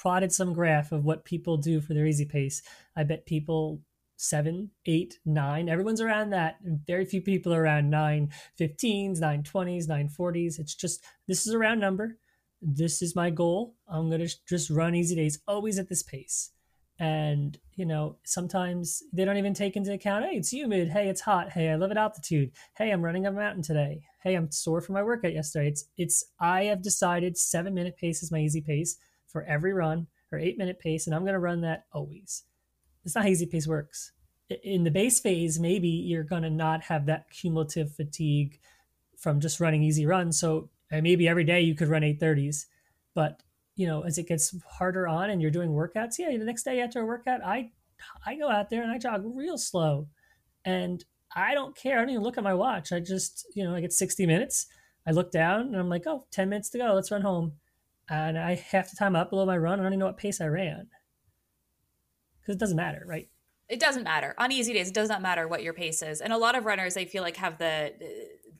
plotted some graph of what people do for their easy pace, I bet people seven, eight, nine. Everyone's around that. Very few people are around nine 15s, nine 20s, nine 40s. It's just, this is a round number. This is my goal. I'm going to just run easy days, always at this pace. And, you know, sometimes they don't even take into account, hey, it's humid. Hey, it's hot. Hey, I live at altitude. Hey, I'm running a mountain today. Hey, I'm sore from my workout yesterday. It's, it's, I have decided seven minute pace is my easy pace for every run or eight minute pace. And I'm going to run that always it's not how easy pace works. In the base phase, maybe you're going to not have that cumulative fatigue from just running easy runs. So uh, maybe every day you could run 830s, but you know, as it gets harder on and you're doing workouts, yeah, the next day after a workout, I I go out there and I jog real slow, and I don't care. I don't even look at my watch. I just, you know, I get 60 minutes. I look down and I'm like, oh, 10 minutes to go. Let's run home. And I have to time up below my run. I don't even know what pace I ran because it doesn't matter, right? It doesn't matter on easy days. It does not matter what your pace is, and a lot of runners I feel like have the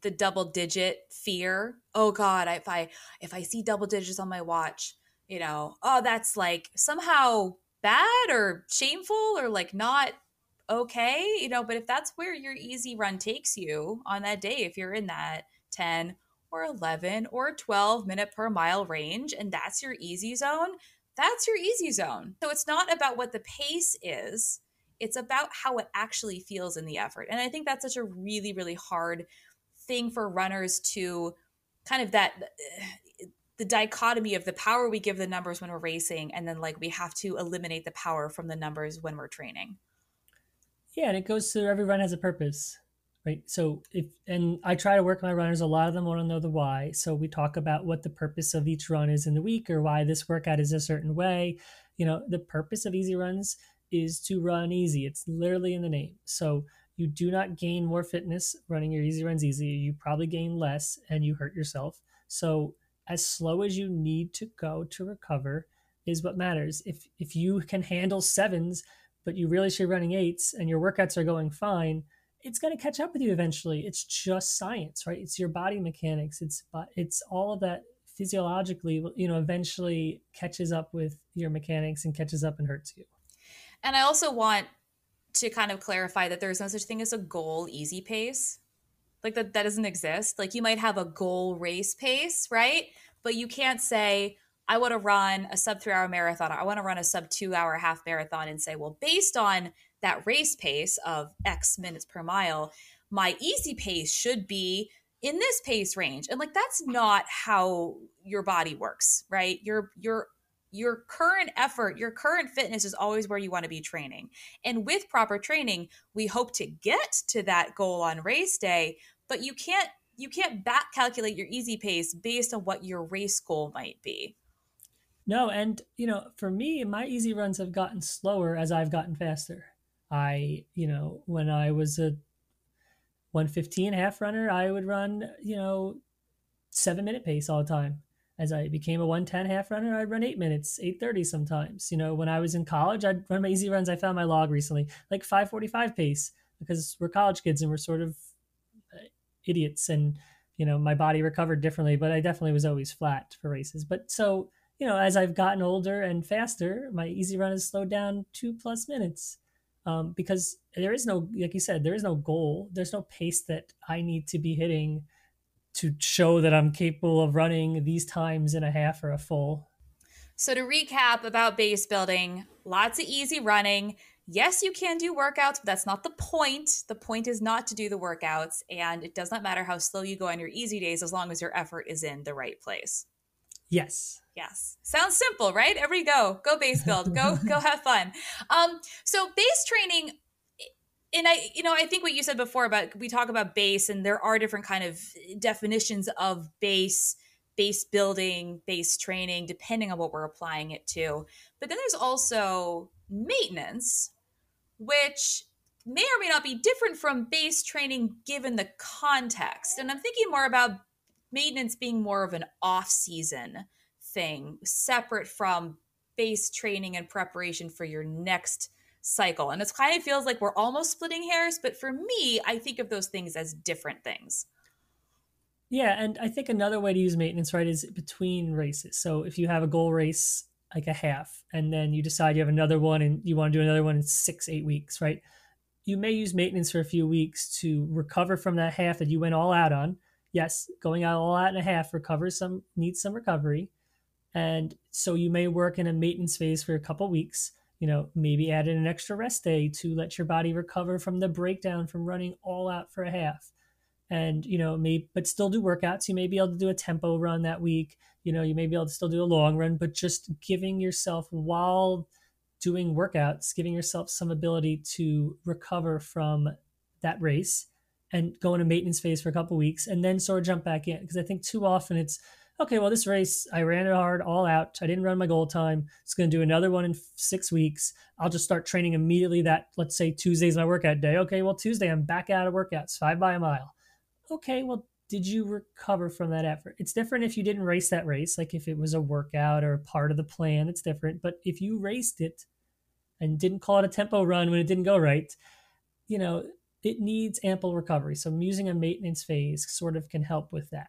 the double digit fear. Oh God, if I if I see double digits on my watch, you know, oh that's like somehow bad or shameful or like not okay, you know. But if that's where your easy run takes you on that day, if you're in that ten or 11 or 12 minute per mile range and that's your easy zone, that's your easy zone. So it's not about what the pace is, it's about how it actually feels in the effort. And I think that's such a really, really hard thing for runners to kind of that the dichotomy of the power we give the numbers when we're racing and then like we have to eliminate the power from the numbers when we're training. Yeah, and it goes to every run has a purpose right? So if and i try to work my runners a lot of them want to know the why. So we talk about what the purpose of each run is in the week or why this workout is a certain way. You know the purpose of easy runs is to run easy. It's literally in the name. So you do not gain more fitness running your easy runs easy you probably gain less and you hurt yourself. So as slow as you need to go to recover is what matters if if you can handle sevens but you really should be running eights and your workouts are going fine it's going to catch up with you eventually. It's just science, right? It's your body mechanics. It's it's all of that physiologically, you know, eventually catches up with your mechanics and catches up and hurts you. And I also want to kind of clarify that there's no such thing as a goal easy pace. Like that that doesn't exist. Like you might have a goal race pace, right? But you can't say I want to run a sub 3 hour marathon. I want to run a sub 2 hour half marathon and say, well, based on that race pace of X minutes per mile, my easy pace should be in this pace range. And like that's not how your body works, right? Your your your current effort, your current fitness is always where you want to be training. And with proper training, we hope to get to that goal on race day, but you can't you can't back calculate your easy pace based on what your race goal might be. No, and you know, for me, my easy runs have gotten slower as I've gotten faster. I, you know, when I was a 115 half runner, I would run, you know, seven minute pace all the time. As I became a 110 half runner, I'd run eight minutes, 830 sometimes. You know, when I was in college, I'd run my easy runs. I found my log recently, like 545 pace, because we're college kids and we're sort of uh, idiots. And, you know, my body recovered differently, but I definitely was always flat for races. But so, you know, as I've gotten older and faster, my easy run has slowed down two plus minutes um, because there is no, like you said, there is no goal. There's no pace that I need to be hitting to show that I'm capable of running these times in a half or a full. So, to recap about base building, lots of easy running. Yes, you can do workouts, but that's not the point. The point is not to do the workouts, and it does not matter how slow you go on your easy days as long as your effort is in the right place. Yes. Yes. Sounds simple, right? Every go. Go base build. Go go have fun. Um so base training and I you know, I think what you said before about we talk about base and there are different kind of definitions of base base building, base training depending on what we're applying it to. But then there's also maintenance which may or may not be different from base training given the context. And I'm thinking more about maintenance being more of an off season thing separate from base training and preparation for your next cycle. And it kind of feels like we're almost splitting hairs, but for me, I think of those things as different things. Yeah, and I think another way to use maintenance, right, is between races. So if you have a goal race, like a half, and then you decide you have another one and you want to do another one in six, eight weeks, right? You may use maintenance for a few weeks to recover from that half that you went all out on yes, going out all out and a half recovers some needs some recovery. And so you may work in a maintenance phase for a couple weeks, you know, maybe add in an extra rest day to let your body recover from the breakdown from running all out for a half. And, you know, may but still do workouts. You may be able to do a tempo run that week. You know, you may be able to still do a long run, but just giving yourself while doing workouts, giving yourself some ability to recover from that race and go in a maintenance phase for a couple weeks and then sort of jump back in because I think too often it's okay. Well, this race I ran it hard, all out. I didn't run my goal time. It's going to do another one in six weeks. I'll just start training immediately. That let's say Tuesday's my workout day. Okay, well Tuesday I'm back out of workouts, five by a mile. Okay, well did you recover from that effort? It's different if you didn't race that race, like if it was a workout or part of the plan. It's different. But if you raced it and didn't call it a tempo run when it didn't go right, you know it needs ample recovery. So using a maintenance phase sort of can help with that.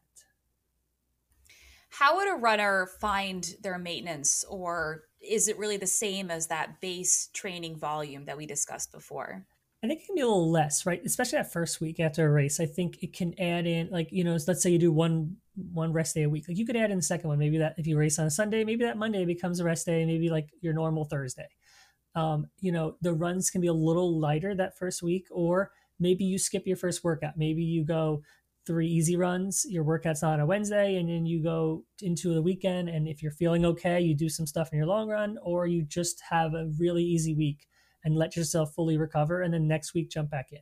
How would a runner find their maintenance, or is it really the same as that base training volume that we discussed before? I think it can be a little less, right? Especially that first week after a race. I think it can add in, like, you know, let's say you do one one rest day a week. Like you could add in the second one. Maybe that if you race on a Sunday, maybe that Monday becomes a rest day, maybe like your normal Thursday. Um, you know, the runs can be a little lighter that first week, or maybe you skip your first workout. Maybe you go three easy runs, your workout's on a Wednesday, and then you go into the weekend. And if you're feeling okay, you do some stuff in your long run, or you just have a really easy week and let yourself fully recover, and then next week jump back in.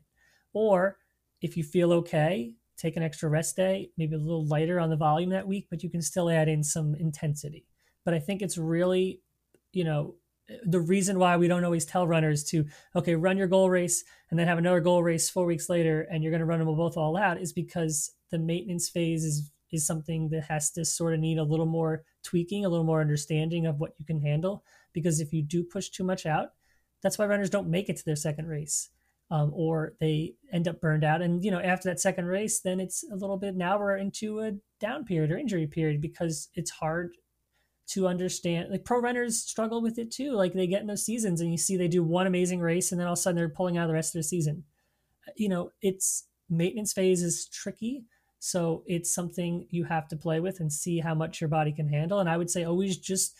Or if you feel okay, take an extra rest day, maybe a little lighter on the volume that week, but you can still add in some intensity. But I think it's really, you know, the reason why we don't always tell runners to okay run your goal race and then have another goal race four weeks later and you're going to run them both all out is because the maintenance phase is is something that has to sort of need a little more tweaking a little more understanding of what you can handle. Because if you do push too much out that's why runners don't make it to their second race um, or they end up burned out. And you know after that second race then it's a little bit now we're into a down period or injury period because it's hard to understand like pro runners struggle with it too. Like they get in those seasons and you see they do one amazing race and then all of a sudden they're pulling out the rest of the season. You know it's maintenance phase is tricky. So it's something you have to play with and see how much your body can handle. And i would say always just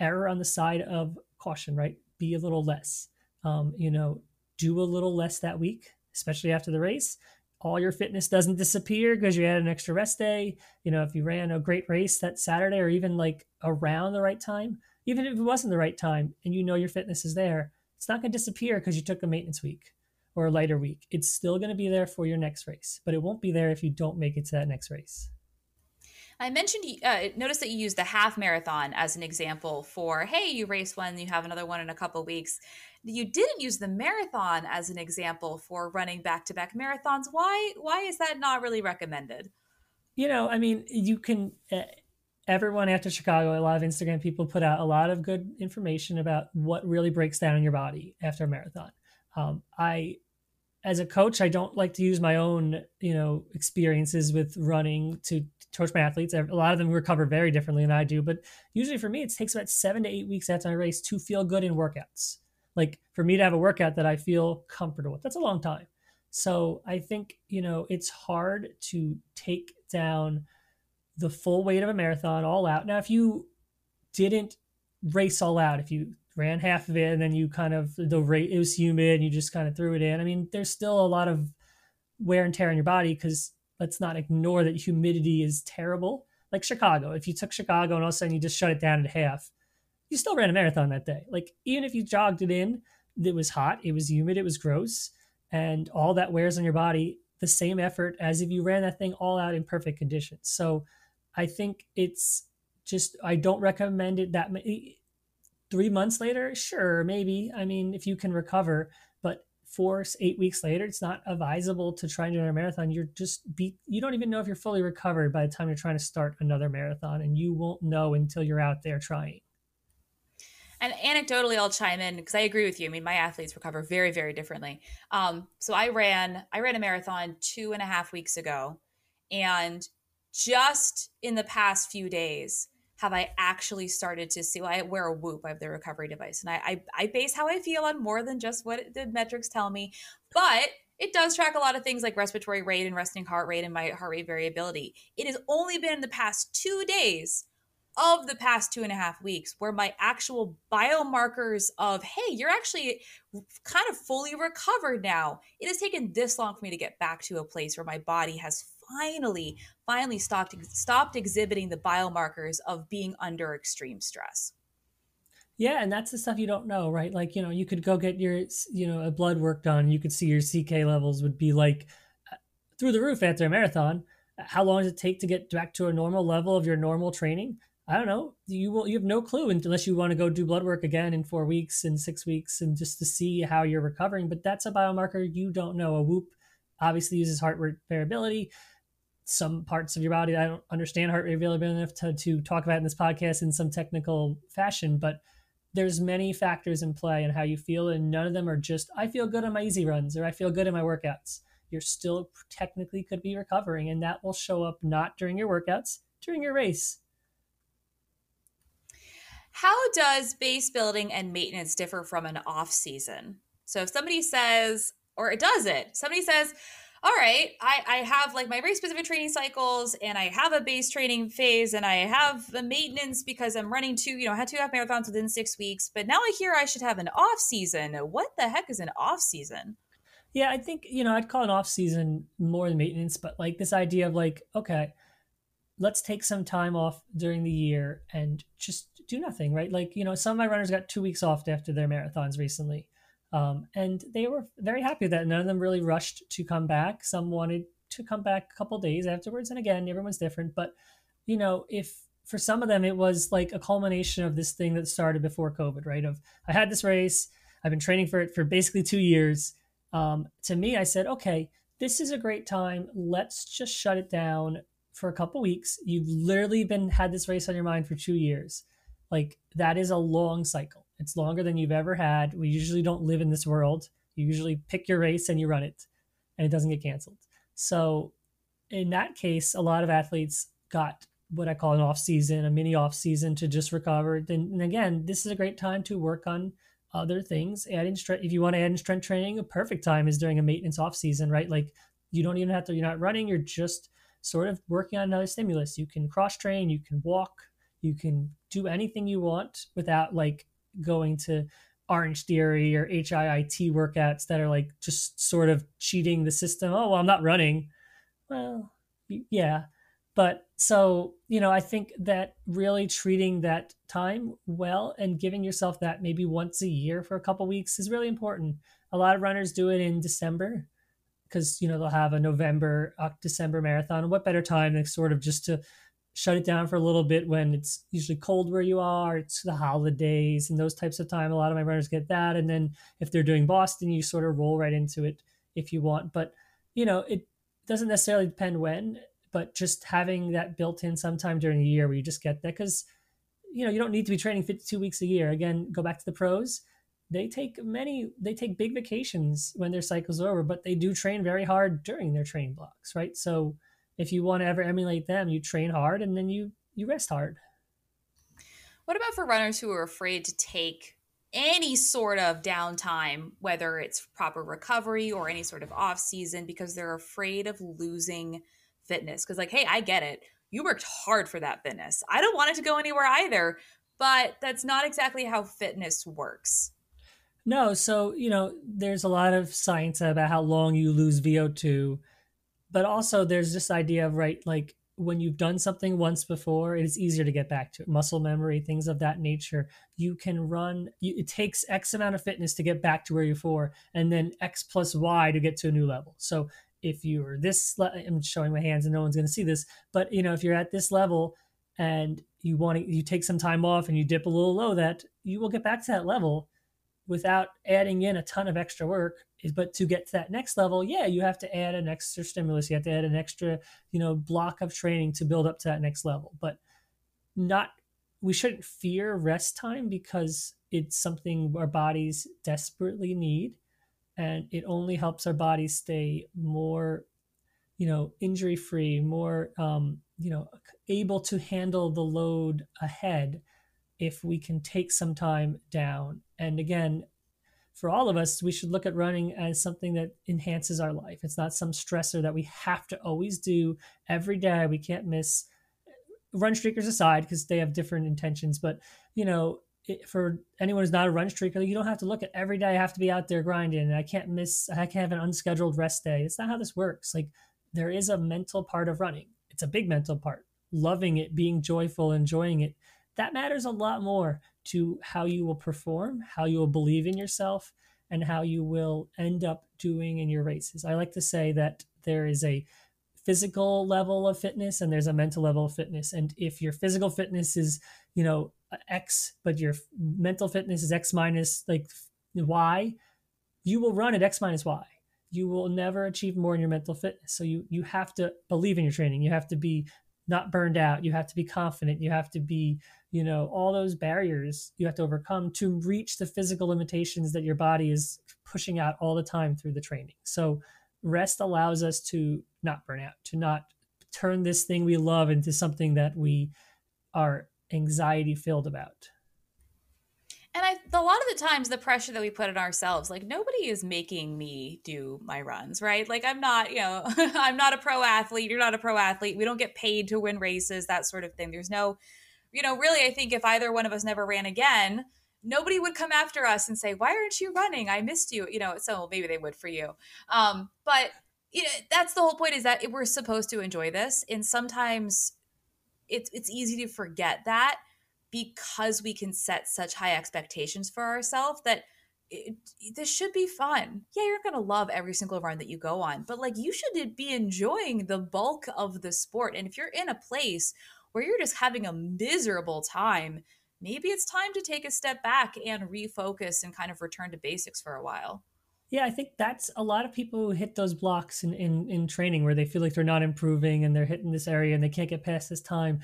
error on the side of caution right? Be a little less. Um, you know do a little less that week especially after the race all your fitness doesn't disappear because you had an extra rest day. You know, if you ran a great race that Saturday or even like around the right time, even if it wasn't the right time and you know your fitness is there, it's not going to disappear because you took a maintenance week or a lighter week. It's still going to be there for your next race, but it won't be there if you don't make it to that next race. I mentioned, uh, notice that you used the half marathon as an example for, hey, you race one, you have another one in a couple weeks. You didn't use the marathon as an example for running back to back marathons. Why? Why is that not really recommended? You know, I mean, you can. Uh, everyone after Chicago, a lot of Instagram people put out a lot of good information about what really breaks down in your body after a marathon. Um, I as a coach, I don't like to use my own, you know, experiences with running to coach my athletes. A lot of them recover very differently than I do, but usually for me, it takes about seven to eight weeks after my race to feel good in workouts. Like for me to have a workout that I feel comfortable with, that's a long time. So I think, you know, it's hard to take down the full weight of a marathon all out. Now, if you didn't race all out, if you ran half of it and then you kind of the rate it was humid and you just kind of threw it in. I mean, there's still a lot of wear and tear on your body because let's not ignore that humidity is terrible. Like Chicago, if you took Chicago and all of a sudden you just shut it down at half, you still ran a marathon that day. Like even if you jogged it in, it was hot, it was humid, it was gross, and all that wears on your body the same effort as if you ran that thing all out in perfect conditions. So I think it's just I don't recommend it that many. three months later, sure, maybe. I mean, if you can recover, four, eight weeks later, it's not advisable to try and do another marathon. You're just be you don't even know if you're fully recovered by the time you're trying to start another marathon, and you won't know until you're out there trying. And anecdotally, I'll chime in because I agree with you. I mean, my athletes recover very, very differently. Um, so I ran, I ran a marathon two and a half weeks ago, and just in the past few days, have I actually started to see? Well, I wear a Whoop. I have the recovery device, and I, I, I base how I feel on more than just what the metrics tell me. But it does track a lot of things like respiratory rate and resting heart rate and my heart rate variability. It has only been in the past two days of the past two and a half weeks where my actual biomarkers of hey you're actually kind of fully recovered now it has taken this long for me to get back to a place where my body has finally, finally stopped stopped exhibiting the biomarkers of being under extreme stress. Yeah, and that's the stuff you don't know, right? Like, you know, you could go get your, you know, a blood work done. You could see your CK levels would be like uh, through the roof after a marathon. How long does it take to get back to a normal level of your normal training? I don't know. You will. You have no clue unless you want to go do blood work again in four weeks and six weeks, and just to see how you're recovering. But that's a biomarker you don't know. A Whoop obviously uses heart rate variability some parts of your body I don't understand heart rate variability enough to, to talk about in this podcast in some technical fashion, but there's many factors in play and how you feel, and none of them are just I feel good on my easy runs or I feel good in my workouts. You're still technically could be recovering, and that will show up not during your workouts, during your race. How does base building and maintenance differ from an off season? So if somebody says, or it does it, somebody says, all right, I, I have like my very specific training cycles and I have a base training phase and I have the maintenance because I'm running two, you know, I had two half marathons within six weeks, but now I hear I should have an off season. What the heck is an off season? Yeah, I think, you know, I'd call it off season more than maintenance, but like this idea of like, okay, let's take some time off during the year and just do nothing, right? Like, you know, some of my runners got two weeks off after their marathons recently. Um, and they were very happy that none of them really rushed to come back. Some wanted to come back a couple days afterwards. And again, everyone's different. But, you know, if for some of them it was like a culmination of this thing that started before COVID, right? Of I had this race, I've been training for it for basically two years. Um, to me, I said, okay, this is a great time. Let's just shut it down for a couple weeks. You've literally been had this race on your mind for two years. Like that is a long cycle. It's longer than you've ever had. We usually don't live in this world. You usually pick your race and you run it, and it doesn't get canceled. So, in that case, a lot of athletes got what I call an off season, a mini off season to just recover. And again, this is a great time to work on other things. Adding strength, if you want to add in strength training, a perfect time is during a maintenance off season, right? Like you don't even have to. You're not running. You're just sort of working on another stimulus. You can cross train. You can walk. You can do anything you want without like going to Orangetheory or HIIT workouts that are like just sort of cheating the system. Oh, well, I'm not running. Well, yeah. But so, you know, I think that really treating that time well and giving yourself that maybe once a year for a couple weeks is really important. A lot of runners do it in December because, you know, they'll have a November, December marathon. What better time than sort of just to shut it down for a little bit when it's usually cold where you are it's the holidays and those types of time. A lot of my runners get that. And then if they're doing boston you sort of roll right into it if you want. But you know it doesn't necessarily depend when but just having that built in sometime during the year where you just get that because you know you don't need to be training 52 weeks a year. Again go back to the pros. They take many they take big vacations when their cycle's are over but they do train very hard during their training blocks right? So if you want to ever emulate them, you train hard and then you you rest hard. What about for runners who are afraid to take any sort of downtime, whether it's proper recovery or any sort of off season, because they're afraid of losing fitness? Because, like, hey, I get it. You worked hard for that fitness. I don't want it to go anywhere either, but that's not exactly how fitness works. No, so you know, there's a lot of science about how long you lose VO2 but also there's this idea of right like when you've done something once before it is easier to get back to it. Muscle memory things of that nature. You can run you, it takes x amount of fitness to get back to where you're for and then x plus y to get to a new level. So if you're this i'm showing my hands and no one's going to see this but you know if you're at this level and you want to you take some time off and you dip a little low that you will get back to that level without adding in a ton of extra work is but to get to that next level yeah you have to add an extra stimulus you have to add an extra you know block of training to build up to that next level. But not we shouldn't fear rest time because it's something our bodies desperately need and it only helps our bodies stay more you know injury free more um, you know able to handle the load ahead if we can take some time down and again for all of us, we should look at running as something that enhances our life. It's not some stressor that we have to always do every day. We can't miss run streakers aside because they have different intentions. But, you know, it, for anyone who's not a run streaker, you don't have to look at every day I have to be out there grinding. I can't miss, I can't have an unscheduled rest day. It's not how this works. Like, there is a mental part of running, it's a big mental part. Loving it, being joyful, enjoying it. That matters a lot more to how you will perform, how you will believe in yourself, and how you will end up doing in your races. I like to say that there is a physical level of fitness and there's a mental level of fitness. And if your physical fitness is, you know, X, but your mental fitness is X minus like Y, you will run at X minus Y. You will never achieve more in your mental fitness. So you you have to believe in your training. You have to be not burned out. You have to be confident. You have to be, you know, all those barriers you have to overcome to reach the physical limitations that your body is pushing out all the time through the training. So rest allows us to not burn out, to not turn this thing we love into something that we are anxiety filled about. A lot of the times the pressure that we put on ourselves like nobody is making me do my runs right? Like i'm not you know i'm not a pro athlete you're not a pro athlete we don't get paid to win races that sort of thing. There's no you know really i think if either one of us never ran again nobody would come after us and say why aren't you running? I missed you you know so maybe they would for you. Um but you know, that's the whole point is that we're supposed to enjoy this and sometimes it's it's easy to forget that because we can set such high expectations for ourselves that it, this should be fun. Yeah, you're going to love every single run that you go on, but like you should be enjoying the bulk of the sport. And if you're in a place where you're just having a miserable time, maybe it's time to take a step back and refocus and kind of return to basics for a while. Yeah, I think that's a lot of people who hit those blocks in, in, in training where they feel like they're not improving and they're hitting this area and they can't get past this time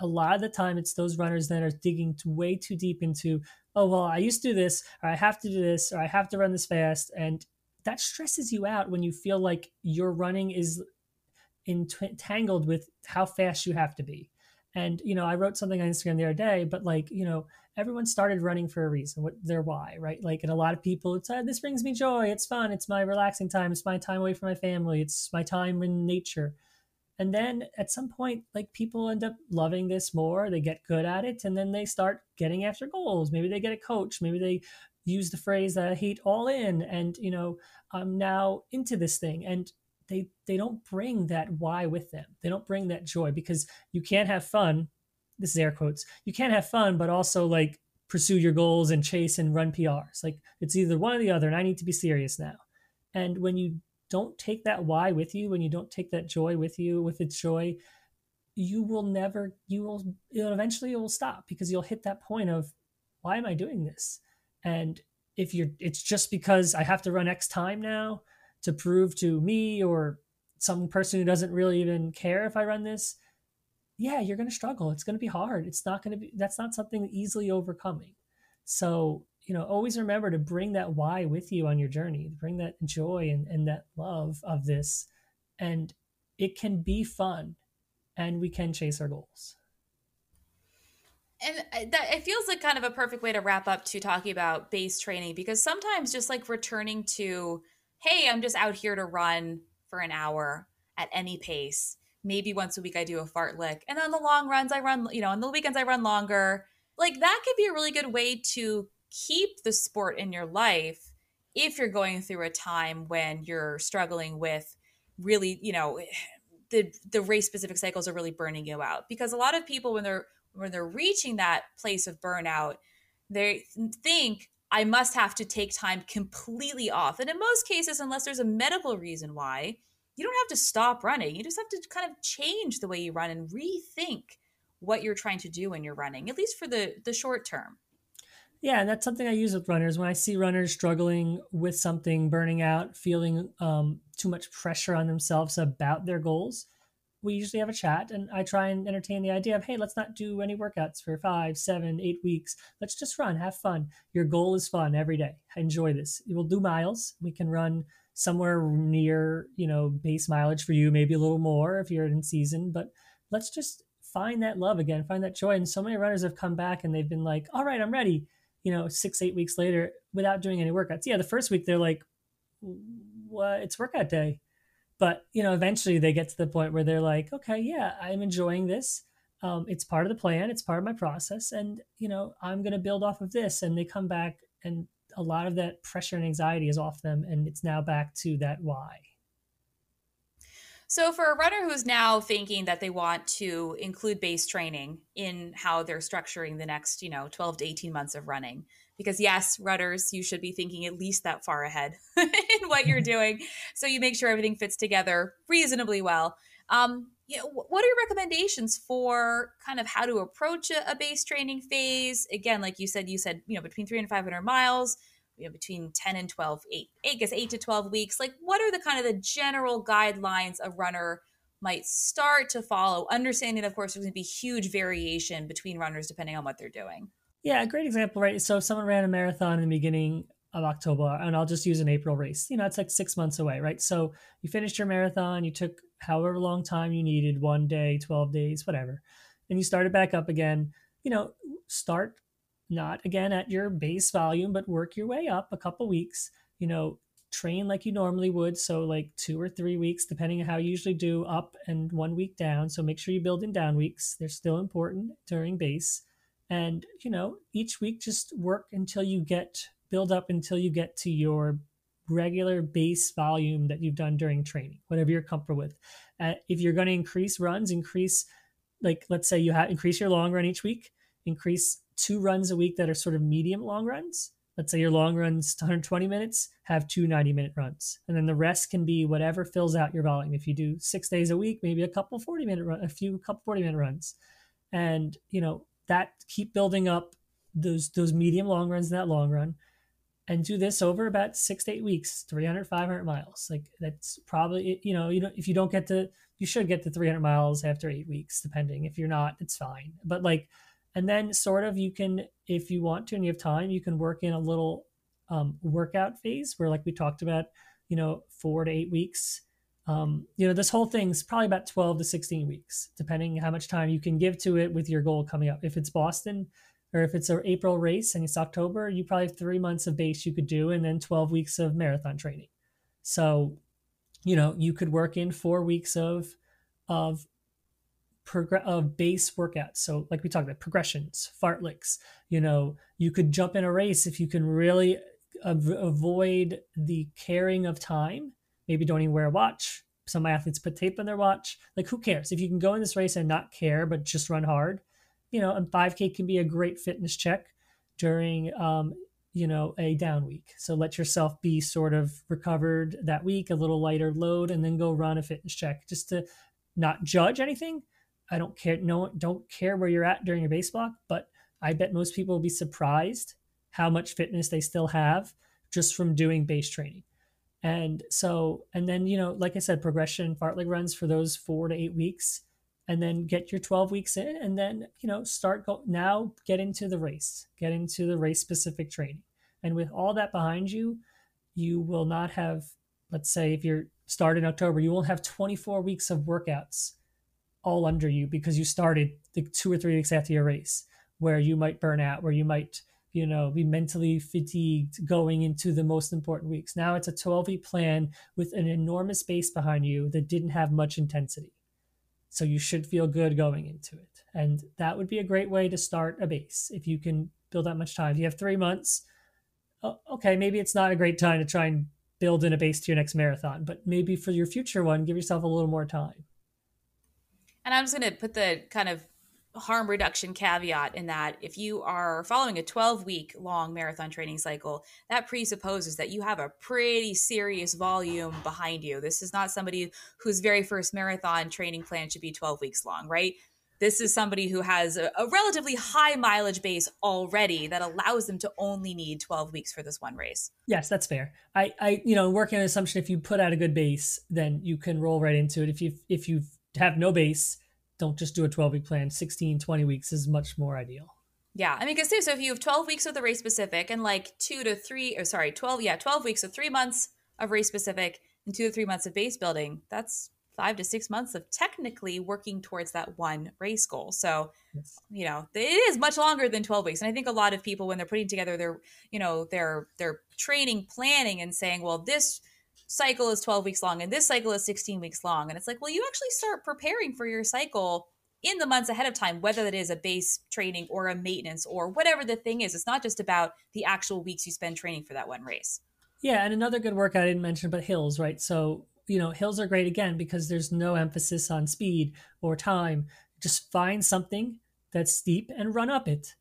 a lot of the time it's those runners that are digging way too deep into oh well i used to do this or i have to do this or i have to run this fast and that stresses you out when you feel like your running is entangled with how fast you have to be. And you know i wrote something on instagram the other day but like you know everyone started running for a reason what their why right? Like and a lot of people it's uh, this brings me joy it's fun it's my relaxing time it's my time away from my family it's my time in nature and then at some point like people end up loving this more they get good at it and then they start getting after goals. Maybe they get a coach maybe they use the phrase that i hate all in and you know i'm now into this thing. And they they don't bring that why with them. They don't bring that joy because you can't have fun this is air quotes you can't have fun but also like pursue your goals and chase and run prs like it's either one or the other and i need to be serious now. And when you don't take that why with you when you don't take that joy with you with its joy. You will never you will eventually it will stop because you'll hit that point of why am i doing this? And if you're it's just because i have to run x time now to prove to me or some person who doesn't really even care if i run this yeah you're going to struggle. It's going to be hard. It's not going to be that's not something easily overcoming. So you know always remember to bring that why with you on your journey bring that joy and, and that love of this and it can be fun and we can chase our goals. And that it feels like kind of a perfect way to wrap up to talking about base training because sometimes just like returning to hey i'm just out here to run for an hour at any pace. Maybe once a week i do a fartlek and on the long runs i run you know on the weekends i run longer. Like that could be a really good way to keep the sport in your life if you're going through a time when you're struggling with really, you know, the the race specific cycles are really burning you out because a lot of people when they're when they're reaching that place of burnout, they think I must have to take time completely off. And in most cases, unless there's a medical reason why, you don't have to stop running. You just have to kind of change the way you run and rethink what you're trying to do when you're running, at least for the the short term. Yeah, and that's something I use with runners. When I see runners struggling with something, burning out, feeling um, too much pressure on themselves about their goals, we usually have a chat and I try and entertain the idea of, hey, let's not do any workouts for five, seven, eight weeks. Let's just run, have fun. Your goal is fun every day. Enjoy this. We'll do miles. We can run somewhere near, you know, base mileage for you, maybe a little more if you're in season, but let's just find that love again, find that joy. And so many runners have come back and they've been like, all right, I'm ready you know, six, eight weeks later without doing any workouts. Yeah, the first week they're like, what? It's workout day. But, you know, eventually they get to the point where they're like, okay, yeah, I'm enjoying this. Um, it's part of the plan, it's part of my process. And, you know, I'm going to build off of this. And they come back and a lot of that pressure and anxiety is off them. And it's now back to that why. So, for a runner who's now thinking that they want to include base training in how they're structuring the next, you know, 12 to 18 months of running, because yes, runners, you should be thinking at least that far ahead in what you're doing. So, you make sure everything fits together reasonably well. Um, you know, what are your recommendations for kind of how to approach a, a base training phase? Again, like you said, you said, you know, between three and 500 miles you know between 10 and 12 8 i guess 8 to 12 weeks. Like what are the kind of the general guidelines a runner might start to follow understanding of course there's going to be huge variation between runners depending on what they're doing? Yeah a great example right? So if someone ran a marathon in the beginning of october and i'll just use an april race you know it's like six months away right? So you finished your marathon you took however long time you needed one day 12 days whatever and you started back up again you know start not again at your base volume, but work your way up a couple weeks. You know, train like you normally would. So, like two or three weeks, depending on how you usually do, up and one week down. So, make sure you build in down weeks. They're still important during base. And, you know, each week just work until you get, build up until you get to your regular base volume that you've done during training, whatever you're comfortable with. Uh, if you're going to increase runs, increase, like, let's say you have increase your long run each week, increase two runs a week that are sort of medium long runs. Let's say your long runs 120 minutes have two 90 minute runs. And then the rest can be whatever fills out your volume. If you do six days a week maybe a couple 40 minute run a few couple 40 minute runs. And you know that keep building up those those medium long runs in that long run and do this over about six to eight weeks 300 500 miles. Like that's probably you know you know if you don't get to you should get to 300 miles after eight weeks depending. If you're not it's fine. But like and then sort of you can if you want to and you have time you can work in a little um, workout phase where like we talked about you know four to eight weeks. Um, you know this whole thing's probably about 12 to 16 weeks depending how much time you can give to it with your goal coming up. If it's boston or if it's an april race and it's october you probably have three months of base you could do and then 12 weeks of marathon training. So you know you could work in four weeks of of of base workouts. So, like we talked about, progressions, fartleks. You know, you could jump in a race if you can really av- avoid the caring of time. Maybe don't even wear a watch. Some athletes put tape on their watch. Like, who cares? If you can go in this race and not care, but just run hard, you know, and 5K can be a great fitness check during, um, you know, a down week. So let yourself be sort of recovered that week, a little lighter load, and then go run a fitness check just to not judge anything, I don't care. No, don't care where you're at during your base block, but I bet most people will be surprised how much fitness they still have just from doing base training. And so, and then, you know, like I said, progression fartlek runs for those four to eight weeks, and then get your 12 weeks in, and then, you know, start go now get into the race, get into the race specific training. And with all that behind you, you will not have, let's say, if you're start in October, you won't have 24 weeks of workouts all under you because you started the two or three weeks after your race where you might burn out where you might you know be mentally fatigued going into the most important weeks. Now it's a 12 week plan with an enormous base behind you that didn't have much intensity. So you should feel good going into it. And that would be a great way to start a base if you can build that much time. If you have three months okay maybe it's not a great time to try and build in a base to your next marathon but maybe for your future one give yourself a little more time and I'm just going to put the kind of harm reduction caveat in that if you are following a 12 week long marathon training cycle, that presupposes that you have a pretty serious volume behind you. This is not somebody whose very first marathon training plan should be 12 weeks long, right? This is somebody who has a, a relatively high mileage base already that allows them to only need 12 weeks for this one race. Yes, that's fair. I, I, you know, working on assumption if you put out a good base, then you can roll right into it. If you, if you've have no base, don't just do a 12 week plan. 16, 20 weeks is much more ideal. Yeah, I mean, because too, so if you have 12 weeks of the race specific and like two to three, or sorry, 12, yeah, 12 weeks, so three months of race specific and two to three months of base building, that's five to six months of technically working towards that one race goal. So, yes. you know, it is much longer than 12 weeks. And I think a lot of people, when they're putting together their, you know, their, their training planning and saying, well, this, cycle is 12 weeks long and this cycle is 16 weeks long. And it's like, well, you actually start preparing for your cycle in the months ahead of time, whether that is a base training or a maintenance or whatever the thing is. It's not just about the actual weeks you spend training for that one race. Yeah. And another good work I didn't mention, but hills, right? So, you know, hills are great again because there's no emphasis on speed or time. Just find something that's steep and run up it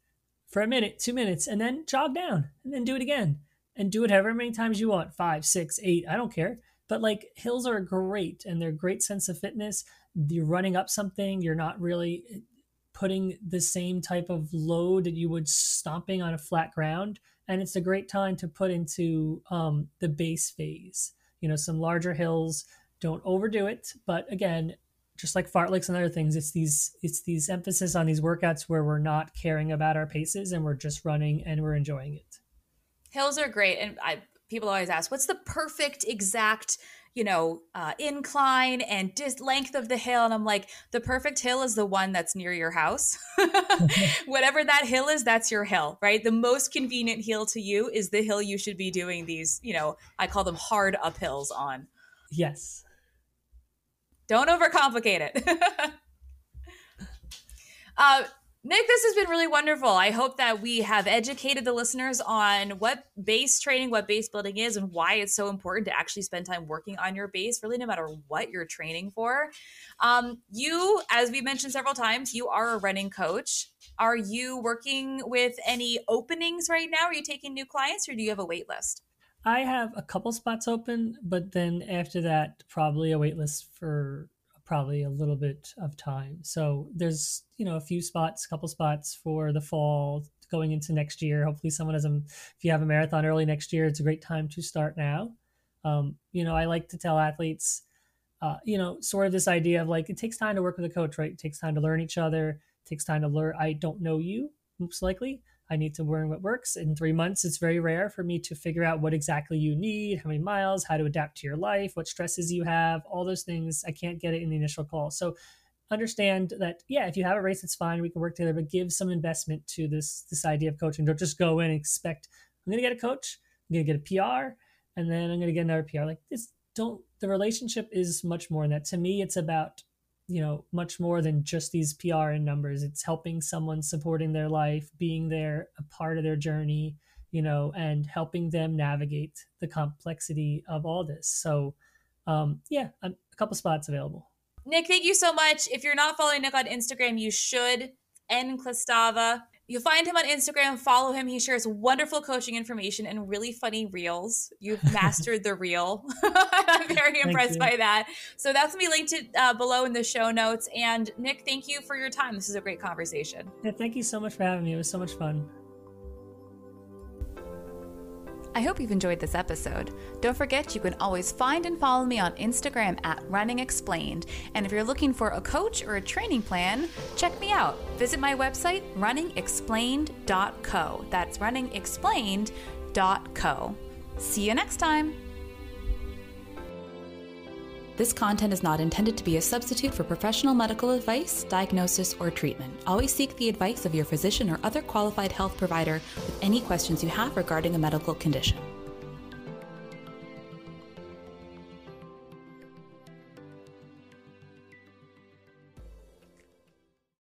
for a minute, two minutes, and then jog down and then do it again and do it however many times you want five, six, eight. I don't care. But like hills are great and they're great sense of fitness. You're running up something, you're not really putting the same type of load that you would stomping on a flat ground. And it's a great time to put into um, the base phase. You know, some larger hills, don't overdo it. But again, just like fartleks and other things, it's these it's these emphasis on these workouts where we're not caring about our paces and we're just running and we're enjoying it hills are great and i people always ask what's the perfect exact you know, uh, incline and dis- length of the hill. And I'm like, the perfect hill is the one that's near your house. Whatever that hill is, that's your hill, right? The most convenient hill to you is the hill you should be doing these, you know, I call them hard uphills on. Yes. Don't overcomplicate it. uh, Nick, this has been really wonderful. I hope that we have educated the listeners on what base training, what base building is, and why it's so important to actually spend time working on your base, really, no matter what you're training for. Um, you, as we mentioned several times, you are a running coach. Are you working with any openings right now? Are you taking new clients or do you have a wait list? I have a couple spots open, but then after that, probably a wait list for probably a little bit of time. So there's, you know, a few spots, a couple spots for the fall going into next year. Hopefully someone has them. If you have a marathon early next year, it's a great time to start now. Um, you know, I like to tell athletes, uh, you know, sort of this idea of like, it takes time to work with a coach, right? It takes time to learn each other. It takes time to learn. I don't know you most likely. I need to learn what works. In three months, it's very rare for me to figure out what exactly you need, how many miles, how to adapt to your life, what stresses you have, all those things. I can't get it in the initial call. So understand that, yeah, if you have a race, it's fine. We can work together, but give some investment to this this idea of coaching. Don't just go in and expect I'm gonna get a coach, I'm gonna get a PR, and then I'm gonna get another PR. Like this don't the relationship is much more than that. To me, it's about you know much more than just these pr and numbers. It's helping someone supporting their life being there a part of their journey you know and helping them navigate the complexity of all this. So um yeah a couple spots available. Nick thank you so much. If you're not following nick on instagram you should. N Klastava you find him on Instagram, follow him. He shares wonderful coaching information and really funny reels. You've mastered the reel. I'm very impressed by that. So that's going to be linked to, uh, below in the show notes. And Nick, thank you for your time. This is a great conversation. Yeah, thank you so much for having me. It was so much fun. I hope you've enjoyed this episode. Don't forget, you can always find and follow me on Instagram at Running Explained. And if you're looking for a coach or a training plan, check me out. Visit my website, runningexplained.co. That's runningexplained.co. See you next time. This content is not intended to be a substitute for professional medical advice, diagnosis, or treatment. Always seek the advice of your physician or other qualified health provider with any questions you have regarding a medical condition.